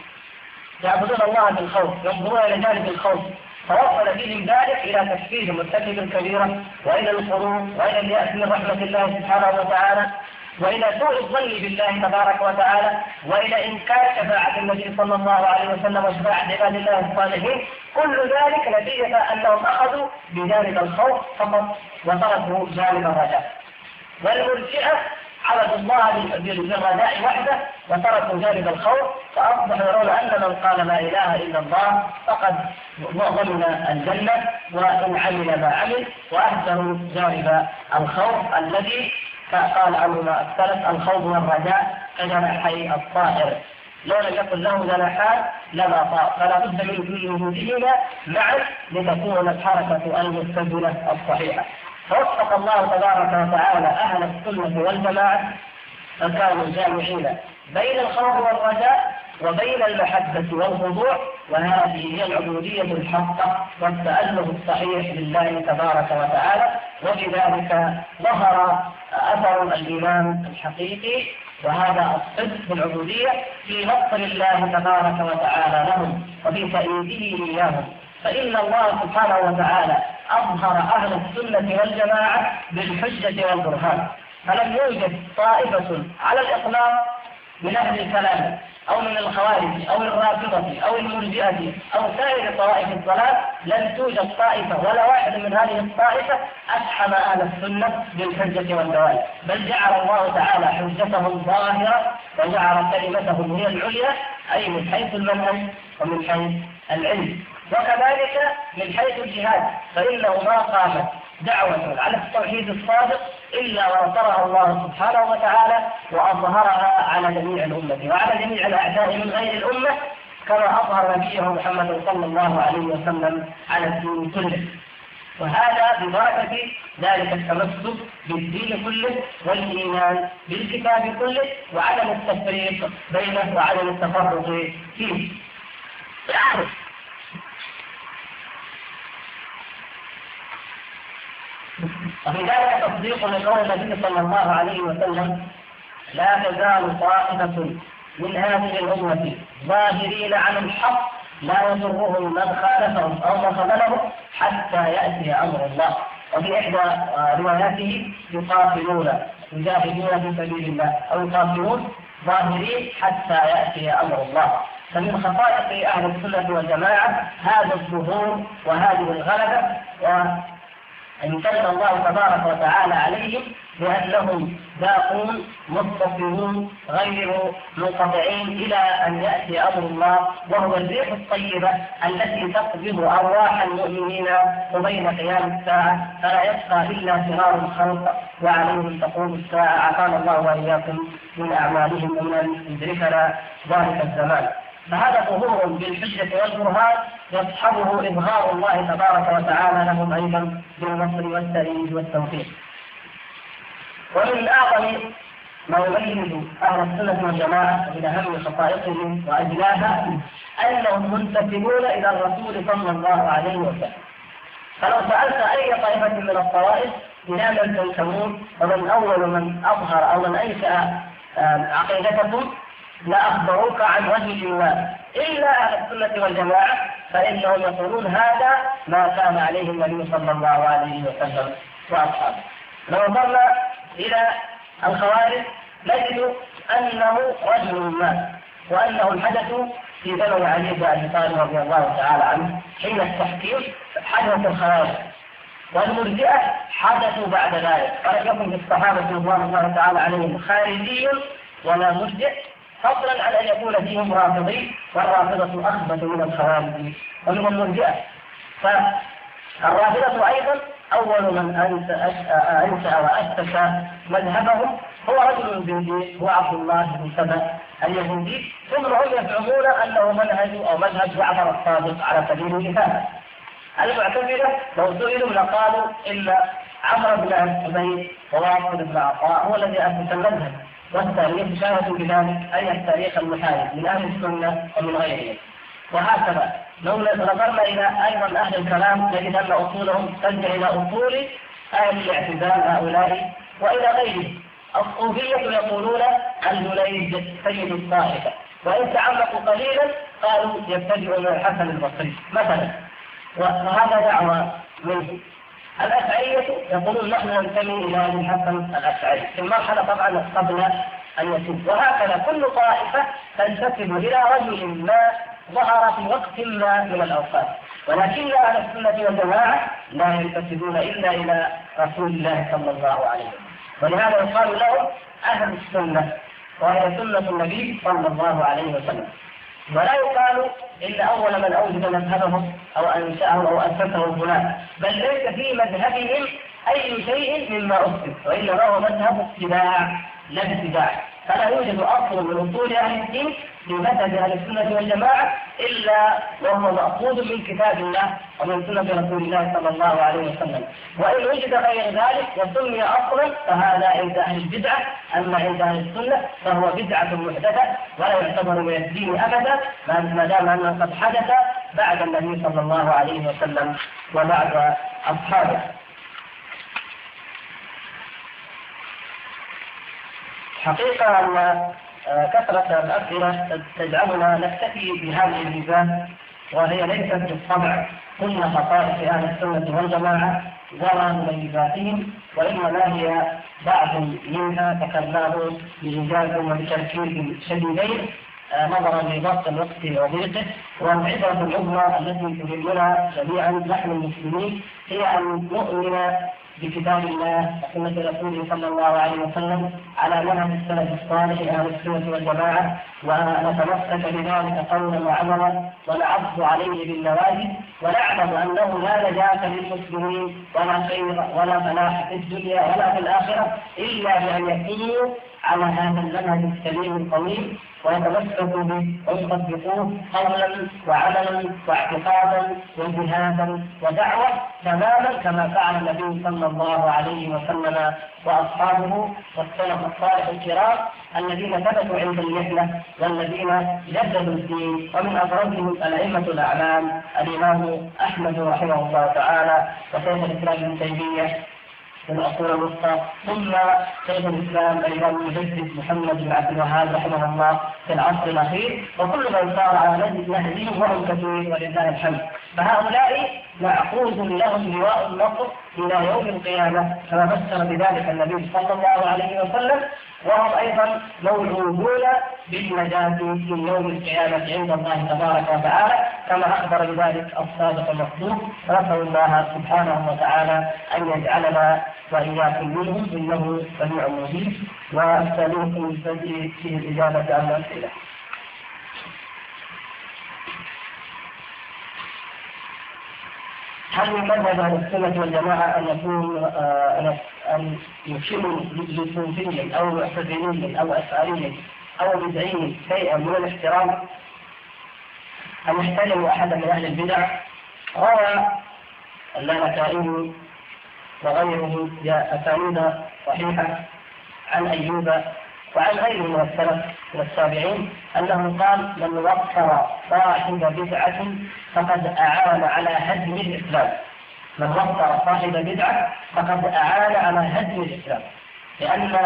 يعبدون الله بالخوف ينظرون إلى جانب الخوف. فوصل بهم ذلك إلى تكفير مرتكب الكبيرة وإلى القرون وإلى اليأس من رحمة الله سبحانه وتعالى. وإلى سوء الظن بالله تبارك وتعالى. وإلى إنكار شفاعة النبي صلى الله عليه وسلم وشفاعة عباد الله الصالحين. كل ذلك نتيجة أنهم أخذوا بجانب الخوف فقط وتركوا جانب الرجاء. والمرجئة عبدوا الله بالرجاء وحده وتركوا جانب الخوف فأصبحوا يرون أن من قال لا إله إلا الله فقد ضمن الجنة وإن عمل ما عمل وأهدروا جانب الخوف الذي قال عنه ما السلف الخوف والرجاء كجناحي الطائر. لو لم يكن له جناحان لما طار فلا بد من وجودهما معا لتكون الحركة المستدلة الصحيحة. فوفق الله تبارك وتعالى أهل السنة والجماعة فكانوا جامعين بين الخوف والرجاء وبين المحبة والخضوع وهذه هي العبودية الحقة والتأله الصحيح لله تبارك وتعالى. وبذلك ظهر أثر الإيمان الحقيقي وهذا الصدق في العبودية في نصر الله تبارك وتعالى لهم وفي تأييده إياهم. فإن الله سبحانه وتعالى أظهر أهل السنة والجماعة بالحجة والبرهان. فلم يوجد طائفة على الإطلاق من أهل الكلام أو من الخوارج أو الرافضة أو المرجئة أو سائر طوائف الضلال لم توجد طائفة ولا واحد من هذه الطائفة أسحم أهل السنة بالحجة والدوال بل جعل الله تعالى حجتهم ظاهرة وجعل كلمتهم هي العليا أي من حيث المنهج ومن حيث العلم. وكذلك من حيث الجهاد فإنه ما قامت دعوة على التوحيد الصادق إلا ونصرها الله سبحانه وتعالى وأظهرها على جميع الأمة وعلى جميع الأعداء من غير الأمة كما أظهر نبيه محمد صلى الله عليه وسلم على الدين كله وهذا ببركة ذلك التمسك بالدين كله والإيمان بالكتاب كله وعدم التفريق بينه وعدم التفرق فيه. وفي ذلك تصديق لقول النبي صلى الله عليه وسلم لا تزال طائفة من هذه الأمة ظاهرين على الحق لا يضرهم من خالفهم أو من خذلهم حتى يأتي أمر الله. وفي إحدى رواياته يقاتلون يجاهدون في سبيل الله أو يقاتلون ظاهرين حتى يأتي أمر الله. فمن خصائص أهل السنة والجماعة هذا الظهور وهذه الغلبة امتن الله تبارك وتعالى عليهم بأنهم باقون متصلون غير منقطعين إلى أن يأتي أمر الله وهو الريح الطيبة التي تقبض أرواح المؤمنين وبين قيام الساعة فلا يبقى إلا فرار الخلق وعليهم تقوم الساعة. عافانا الله وإياكم من أعمالهم ومن يدركنا ذلك الزمان. فهذا ظهور بالحجة والبرهان يصحبه إظهار الله تبارك وتعالى لهم أيضا بالنصر والتأييد والتوفيق. ومن أعظم ما يميز أهل السنة والجماعة من أهم خصائصهم وأجلاها أنهم منتسبون إلى الرسول صلى الله عليه وسلم. فلو سألت أي طائفة من الطوائف إلى من تنتمون ومن أول من أظهر أو من أنشأ عقيدتكم لأخبروك عن رجل ما إلا أهل السنة والجماعة فإنهم يقولون هذا ما كان عليه النبي صلى الله عليه وسلم وأصحابه. لو نظرنا إلى الخوارج نجد أنه رجل ما وأنه الحدث في زمن علي بن أبي طالب رضي الله تعالى عنه حين التحكيم حدث الخوارج. والمرجئة حدثوا بعد ذلك. ولم يكن في الصحابة رضوان الله تعالى عليهم خارجي ولا مرجئ. فضلا عن أن يكون فيهم رافضي والرافضة اخبث من الخوارج ومن المرجئه فالرافضة أيضا أول من انشا واسس مذهبهم هو رجل زنديق هو عبد الله بن سبأ اليهودي. ثم هم يزعمون أنه منهج أو مذهب جعفر الصادق على سبيل المثال. المعتزلة لو سئلوا لقالوا إن عمرو بن عبيد وواصل بن عطاء هو الذي اسس المذهب. والتاريخ شاهدوا بذلك أي التاريخ المحايد من أهل السنة ومن غيرهم. وهكذا لو نظرنا إلى أيضا أهل الكلام نجد أن أصولهم ترجع إلى أصول أهل الاعتزال هؤلاء وإلى غيرهم. الصوفية يقولون الجنيد سيد الطائفة وإن تعمقوا قليلا قالوا يبتدئ من الحسن البصري مثلا. وهذا دعوة منه الأشعرية يقولون نحن ننتمي إلى أبي الحسن الأشعري في المرحلة طبعا قبل أن يتوب وهكذا كل طائفة تنتسب إلى رجل ما ظهر في وقت ما من الأوقات. ولكن أهل السنة والجماعة لا ينتسبون إلا إلى رسول الله صلى الله عليه وسلم. ولهذا يقال لهم أهل السنة وهي سنة النبي صلى الله عليه وسلم. ولا يقال إلا أول من أوجد مذهبه أو أنشأه أو أسسه فلان بل ليس في مذهبهم أي شيء مما أسس وإنما هو مذهب اتباع لا ابتداع فلا يوجد أصل من أصول أهل الدين في مذهب أهل السنة والجماعة إلا وهو مأخوذ من كتاب الله ومن سنة رسول الله صلى الله عليه وسلم. وإن وجد غير ذلك وسمي أصلا فهذا عند أهل البدعة أما عند أهل السنة فهو بدعة محدثة ولا يعتبر من الدين أبدا ما دام أنه قد حدث بعد النبي صلى الله عليه وسلم وبعد أصحابه. حقيقة أن آه، كثرة الأسئلة تجعلنا نكتفي بهذه الميزان وهي ليست بالطبع كل خصائص أهل السنة والجماعة ولا مميزاتهم وإنما هي بعض منها ذكرناه بإيجاز وبتركيز شديدين آه، نظرا لضغط الوقت وضيقه. والعبرة العظمى التي تهمنا جميعا نحن المسلمين هي أن نؤمن بكتاب الله وسنة رسوله صلى الله عليه وسلم على منهج السلف الصالح أهل السنة والجماعة ونتمسك بذلك قولا وعملا ونعض عليه بالنواجذ ونعلم أنه لا نجاة للمسلمين ولا خير ولا فلاح في الدنيا ولا في الآخرة إلا بأن يكونوا على هذا المنهج السليم القويم ويتمسكوا به ويطبقوه قولا وعملا واعتقادا وجهادا ودعوة تماما كما فعل النبي صلى الله عليه وسلم وأصحابه والسلف الصالح الكرام الذين ثبتوا عند المحنه والذين جددوا الدين ومن ابرزهم الأئمة الأعلام الإمام أحمد رحمه الله تعالى وشيخ الإسلام ابن تيمية العصور الوسطى ثم شيخ الإسلام الامام المجدد محمد بن عبد الوهاب رحمه الله في العصر الأخير؟ وكل من صار على نهجه وهم كثير ولله الحمد. فهؤلاء معقود لهم لواء النصر إلى يوم القيامة كما فسر بذلك النبي صلى الله عليه وسلم وهم أيضا موعودون بالنجاة في يوم القيامة عند الله تبارك وتعالى كما أخبر بذلك الصادق المصدوق نسأل الله سبحانه وتعالى أن يجعلنا وإياكم منهم إنه سميع مجيب بالبدء في الإجابة عن الأسئلة. هل مذهب أهل السنة والجماعة أن يكون آه، أن يشير لصوفي أو معتزلي أو اشعري أو بدعي شيئا من الاحترام؟ ان يحترم احدا من أهل البدع؟ روى اللالكائي وغيره باسانيد صحيحة عن أيوب وعن غيره من السلف من التابعين أنه قال من وقر صاحب بدعة فقد أعان على هدم الإسلام. من وقر صاحب بدعة فقد أعان على هدم الإسلام. لأن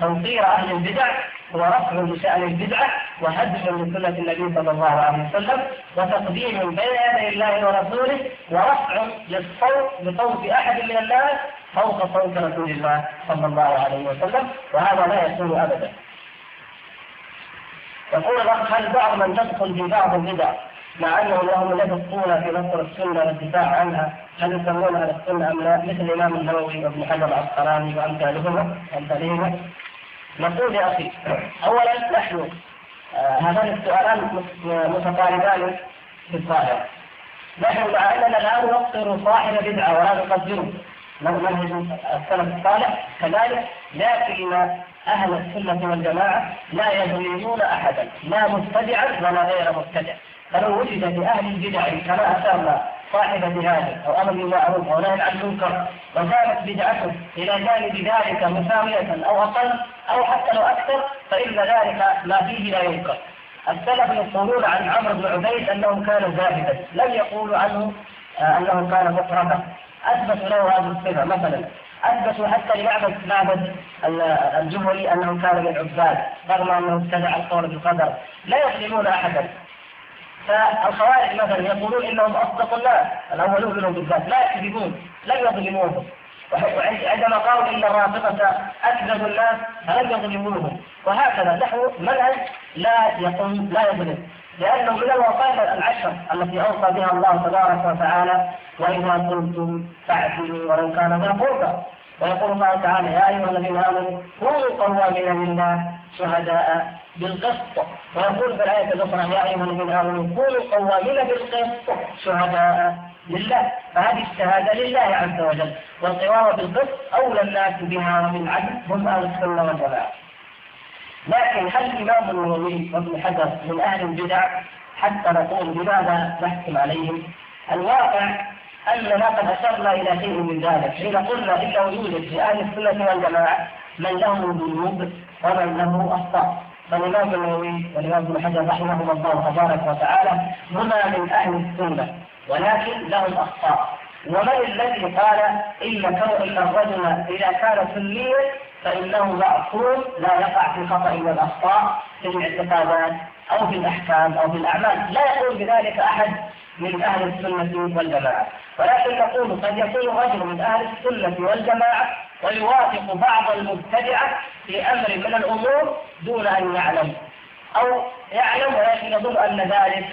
توقير أهل البدع هو رفع لشان البدعه وهدم لسنة النبي صلى الله عليه وسلم وتقديم بين يدي الله ورسوله ورفع للصوت بصوت أحد من الناس فوق صوت رسول الله صلى الله عليه وسلم وهذا لا يكون ابدا. يقول هل بعض من تدخل في بعض البدع مع أنهم لهم يدقون في نصر السنة والدفاع عنها هل يسمون أهل السنة أم لا؟ مثل الإمام النووي وابن حجر العسقلاني وامثالهما أمثالهما نقول يا أخي اولا نحن آه هذان السؤالان متقاربان في الظاهر نحن مع أننا لا نوقر صاحب بدعة ولا نقدره منهج السلف الصالح. كذلك لكن أهل السنة والجماعة لا يظلمون أحدا لا مبتدعا ولا غير مبتدع. فلو وجد لأهل البدع كما أشرنا صاحب جهاد أو أمر بالمعروف أو نهي عن المنكر وكانت بدعته إلى جانب ذلك مساوية أو أقل أو حتى لو أكثر فإن ذلك ما فيه لا ينكر. السلف يقولون عن عمرو بن عبيد أنه كان زاهدا. لم يقولوا عنه آه، أنه كان مقربا اثبتوا له هذه الصفة. مثلا اثبتوا حتى لمعبد معبد الجهري انه كان من العباد رغم انه ابتدع القول بالقدر. لا يظلمون احدا. فالخوارج مثلا يقولون إنهم أصدق الناس الأولون منهم بالذات. لا يكذبون لم يظلموهم. وعندما قالوا إن الرافضة أكذب الناس فلم يظلموهم. وهكذا. نحن منهج لا يقوم لا يظلم. لأنه من الوصايا العشر التي أوصى بها الله تبارك وتعالى وإذا قلتم فاعدلوا ولو كان ذا قربى. ويقول الله تعالى يا أيها الذين آمنوا كونوا قوامين لله شهداء بالقسط. ويقول في الآية الأخرى يا أيها الذين آمنوا كونوا قوامين بالقسط شهداء لله. فهذه الشهادة لله عز وجل. والقوامة بالقسط أولى الناس بها ومن عدل هم أهل السنة والجماعة. لكن هل الإمام النووي وابن حجر من أهل البدع حتى نقول لماذا نحكم عليهم؟ الواقع أننا قد أشرنا إلى شيء من ذلك حين قلنا إنه يوجد في أهل السنة والجماعة من له ذنوب ومن له أخطاء فالإمام النووي والإمام ابن حجر رحمهما الله تبارك وتعالى هما من أهل السنة ولكن لهم أخطاء ومن الذي قال إن إن الرجل إذا كان سنيا فإنه معصوم لا يقع في خطأ والأخطاء في الاعتقادات أو في الأحكام أو في الأعمال. لا يقول بذلك أحد من أهل السنة والجماعة. ولكن نقول قد يكون رجل من أهل السنة والجماعة ويوافق بعض المبتدعة في أمر من الأمور دون أن يعلم. أو يعلم ولكن يظن أن ذلك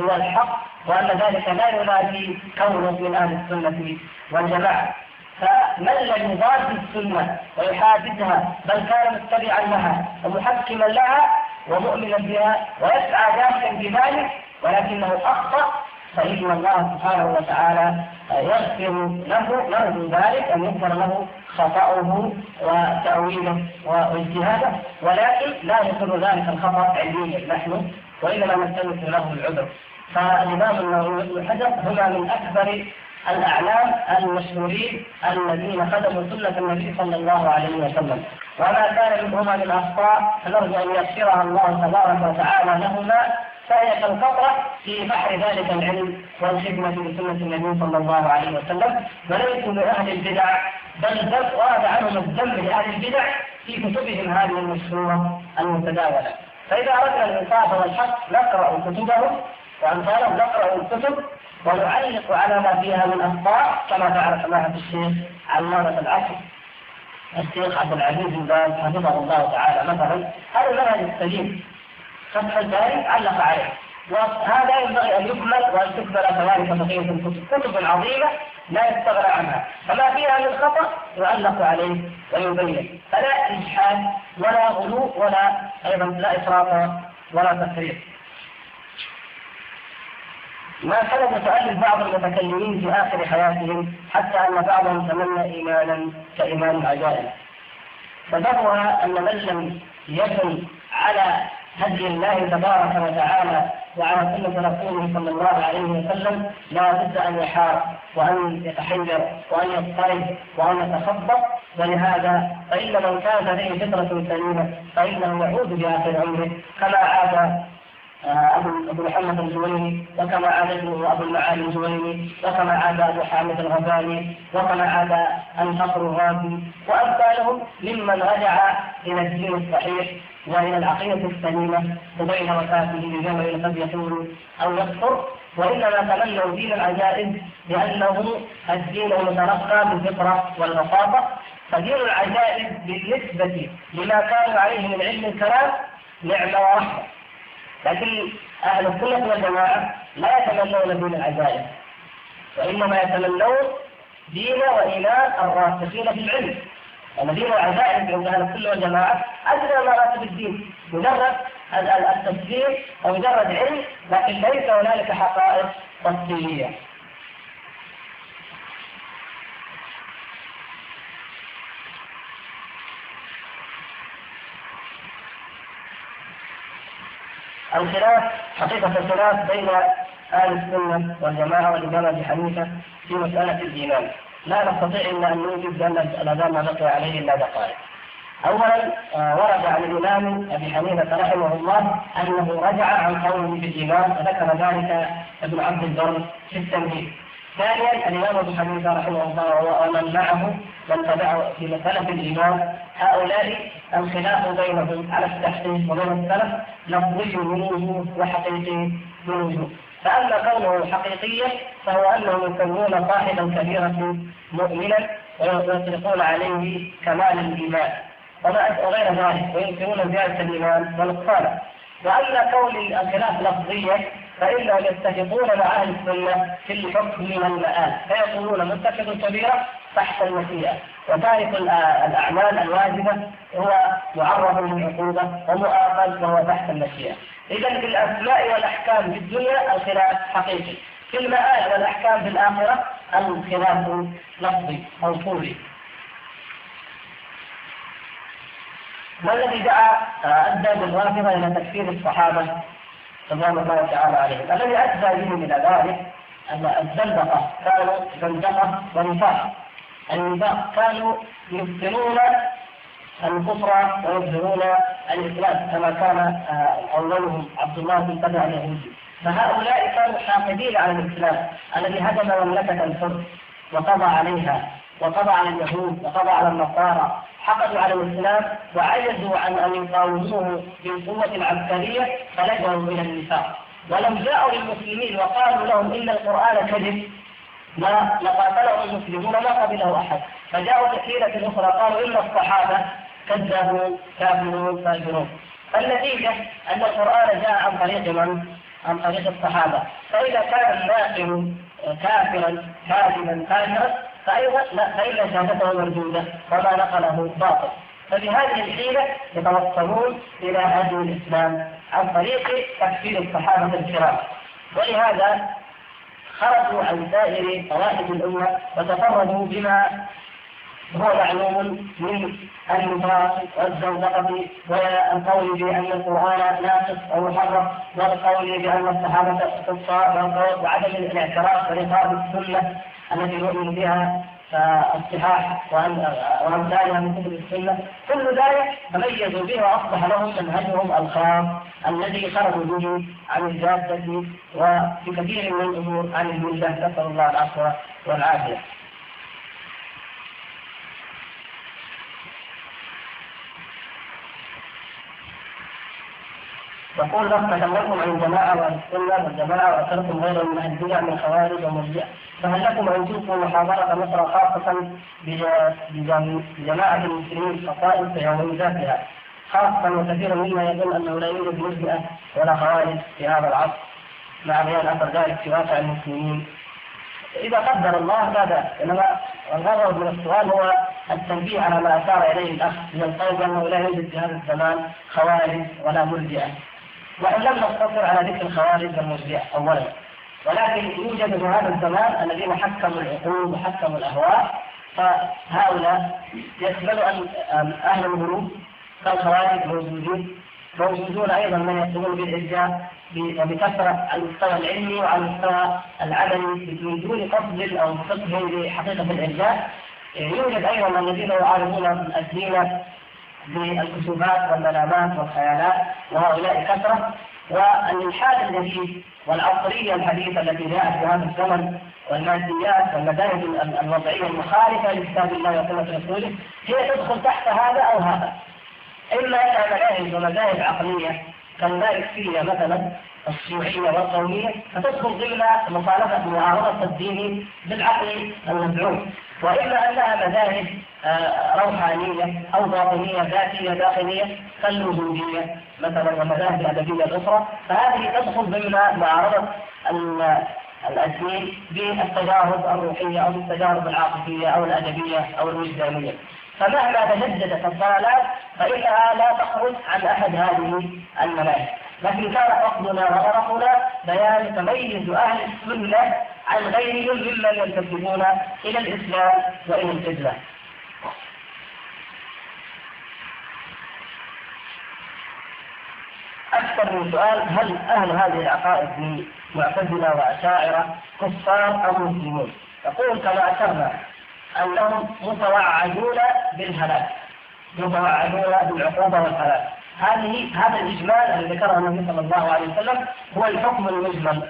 هو الحق وأن ذلك لا ينادي كونه من أهل السنة والجماعة. فمن لم يضاد السنة ويحادثها بل كان متبعا لها ومحكما لها ومؤمنا بها ويسعى ذلك بذلك ولكنه أخطأ فإن الله سبحانه وتعالى يغفر له له ذلك أن يغفر له خطأه وتأويله واجتهاده. ولكن لا يقر ذلك الخطأ علميا نحن وإنما نستمد له العذر. فالإمام النووي وابن حجر هما من أكبر الأعلام المشهورين الذين خدموا سنة النبي صلى الله عليه وسلم. وما كان منهما من أخطاء فنرجو أن يغفرها الله تبارك وتعالى لهما فهي كالقطرة في بحر ذلك العلم والخدمة بسنة النبي صلى الله عليه وسلم. وليسوا من أهل البدع بل ورد عنهم الذم لأهل البدع في كتبهم هذه المشهورة المتداولة. فإذا أردنا الإنصاف والحق نقرأ كتبهم. وأمثالهم نقرأ الكتب ونعلق على ما فيها من أخطاء كما فعل سماحة الشيخ علامة العصر. الشيخ عبد العزيز بن باز حفظه الله تعالى مثلا. هذا المنهج السليم. فتح الباري علق عليه. وهذا ينبغي أن يكمل وأن تكمل كذلك بقية الكتب، كتب عظيمة لا يستغنى عنها، فما فيها من خطأ يعلق عليه ويبين، فلا اجحاد ولا غلو ولا أيضا لا إفراط ولا تفريط. ما كان يتألف بعض المتكلمين في آخر حياتهم حتى أن بعضهم تمنى إيمانا كإيمان العجائب سببها أن من لم يكن على هدي الله تبارك وتعالى وعلى سنة رسوله صلى الله عليه وسلم لا بد أن يحار وأن يتحير وأن يضطرب وأن يتخبط ولهذا فإن من كان لديه فطرة سليمة فإنه يعود بآخر عمره. كما عاد ابو أبو محمد الجويني وكما عاد أبو المعالي الجويني وكما عاد أبو حامد الغزالي وكما عاد الفخر الغازي وامثالهم ممن رجع إلى الدين الصحيح وإلى العقيدة السليمة وبين وفاته بزمن قد يطول أو يكثر وإنما تمنوا دين العجائز لأنه الدين المتلقى بالفطرة والبساطه فدين العجائز بالنسبة لما كانوا عليه من علم الكلام نعمة ورحمة. لكن أهل السنة والجماعة لا يتمنون دين العجائب وإنما يتمنون دين وإيمان الراسخين في العلم. أن دين العجائب عند أهل السنة والجماعة أدنى مراتب الدين مجرد التفسير أو مجرد علم لكن ليس هنالك حقائق تفصيلية الخلاف حقيقة الخلاف بين أهل السنة والجماعة والإمام أبي حنيفة في مسألة الإيمان. لا نستطيع إلا أن نوجد أن الأذان ما بقي عليه إلا دقائق. أولا آه، ورد عن الإمام أبي حنيفة رحمه الله أنه رجع عن قوله بالإيمان وذكر ذلك ابن عبد البر في التمهيد. ثانيا الإمام أبو حنيفة رحمه الله ومن معه من تبعه في مسألة الإيمان. هؤلاء الخلاف بينهم على التحقيق وبين السلف لفظي من وحقيقي من فأما كونه حقيقيا فهو أنهم يسمون صاحب الكبيره مؤمنا ويطلقون عليه كمال الإيمان. وغير ذلك وينكرون زيادة الإيمان ونقصانه وأما كون الخلاف لفظيا فانهم يتفقون مع أهل السنة في الحكم من المآل. فيقولون متفق كبيرة تحت المشيئه وتارك الأعمال الواجبة هو معرض للعقوبة ومؤاخذ وهو تحت المشيئة. إذا في الأسماء والأحكام في الدنيا الخلاف حقيقي. في المآل والأحكام في الآخرة الخلاف لفظي أو طولي ما الذي دعا ادى بالرافضه إلى تكفير الصحابة؟ رضوان الله تعالى عليهم الذي ادى بهم إلى ذلك أن الزندقة كانوا زندقة ونفاق. النفاق كانوا يبطلون الكفر ويظهرون الإسلام كما كان آه، أولهم عبد الله بن سبع اليهودي. فهؤلاء كانوا حاقدين على الإسلام. الذي هدم مملكة الفرس وقضى عليها. وقضى على اليهود وقضى على النصارى حقدوا على الإسلام وعجزوا عن أن يقاوموه بالقوه العسكرية فلجأوا إلى النفاق. ولو جاءوا للمسلمين وقالوا لهم إن القرآن كذب ما لقاتلهم المسلمون ما قبله أحد. فجاءوا بحيلة أخرى قالوا إن الصحابة كذبوا كافرون فاجرون النتيجه أن القرآن جاء عن طريق من؟ عن طريق الصحابة. فإذا كان الناقل كافرا كاذبا فاجرا فأيضا لا فإن شهادته مردودة وما نقله باطل. فبهذه الحيلة يتوصلون إلى هدي الإسلام عن طريق تكفير الصحابة الكرام. ولهذا خرجوا عن سائر طوائف الأمة وتفردوا بما هو معلوم من النفاق والزندقة والقول بأن القرآن ناقص أو محرف والقول بأن الصحابة كفار وعدم الاعتراف برقاب السنة التي نؤمن بها الصحاح وامثالها من كتب السنة كل ذلك تميزوا به وأصبح لهم منهجهم الخاص الذي خرجوا به عن الجادة وفي كثير من الأمور عن المله نسأل الله العفو والعافية. يقول لك تكلمتم عن الجماعة والسنة والجماعة وأثرتم غير البدع من خوارج ومرجئة فهل لكم أن تلقوا محاضرة مصر خاصة بجماعة المسلمين خصائص في ذاتها؟ خاصة وكثير مما يظن أنه لا يوجد مرجئة ولا خوارج في هذا العصر. مع بيان أثر ذلك في واقع المسلمين. إذا قدر الله بأس إنما الغرض من السؤال هو التنبيه على ما أشار إليه الأخ من القول بأنه لا يوجد في هذا الزمان خوارج ولا مرجئة وإن لم نقتصر على ذكر الخوارج والمرجئة أولا. ولكن يوجد في هذا الزمان الذين حكموا العقول وحكموا الأهواء. فهؤلاء يقبل أن أهل الغروب كالخوارج موجودين. موجودون أيضا من يقومون بالإرجاء بكثرة على المستوى العلمي وعلى المستوى العملي من دون قصد أو فقه لحقيقة الإرجاء يوجد أيضا الذين يعارضون الدين بالكتبات والمنامات والخيالات وهؤلاء كثرة والإلحاد الجديد والعصرية الحديثة التي جاءت في هذا الزمن والماديات والمذاهب الوضعية المخالفة لكتاب الله وسنة رسوله هي تدخل تحت هذا أو هذا. إما أنها مذاهب ومذاهب عقلية كالماركسية مثلا الشيوعية والقومية فتدخل ضمن مخالفة معارضة الدين بالعقل المزعوم وإما أنها مذاهب آه، روحانية أو باطنية ذاتية داخلية كالوجودية مثلا والمذاهب الأدبية الأخرى فهذه تدخل ضمن معارضة الدين بالتجارب الروحية أو بالتجارب العاطفية أو الأدبية أو الوجدانية. فمهما تجددت الضلالات فإنها لا تخرج عن أحد هذه المذاهب لكن كان قصدنا وغرضنا بيان تميز أهل السنة عن غيرهم ممن ينتسبون إلى الإسلام وإلى الإسلام أكثر من سؤال هل أهل هذه العقائد من معتزلة وأشاعرة كفار أو مسلمون؟ يقول كما أشرنا أنهم متوعدون بالهلاك متوعدون بالعقوبة والهلاك هذه هذا الإجمال الذي ذكره النبي صلى الله عليه وسلم هو الحكم المجمل.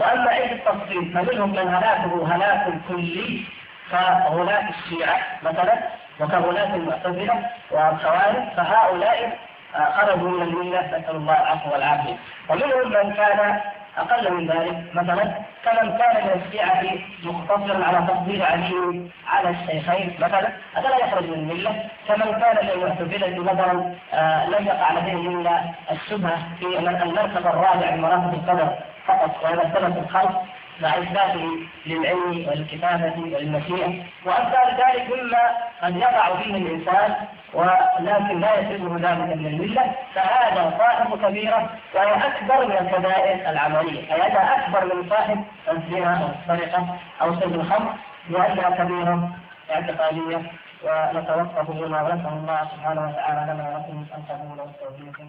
وأما عند التفصيل؟ فمنهم من هلاكه هلاك كلي كغلاة الشيعة مثلا وكغلاة المعتزلة والخوارج فهؤلاء آه، خرجوا من الملة نسأل الله العفو والعافية. ومنهم من كان أقل من ذلك. مثلا كمن كان من الشيعة مقتصرا على تفضيل علي على الشيخين مثلا هذا لا يخرج من الملة كمن كان من المعتزلة مثلا آه، لم يقع لديهم إلا الشبهة في المرتبة الرابعة من مراتب القدر فقط وهي مرتبة الخلق مع إثباته للعلم والكتابة والمشيئة. وأمثال ذلك مما قد يقع فيه الإنسان ولكن لا يسلمه ذلك من الملة فهذا صاحب كبيرة وهي أكبر من الكبائر العملية أي هذا أكبر من صاحب الزنا أو السرقة أو شرب الخمر لأنها كبيرة اعتقادية ونتوقف هنا ونسأل الله سبحانه وتعالى لنا ولكم أن تقولوا والتوفيق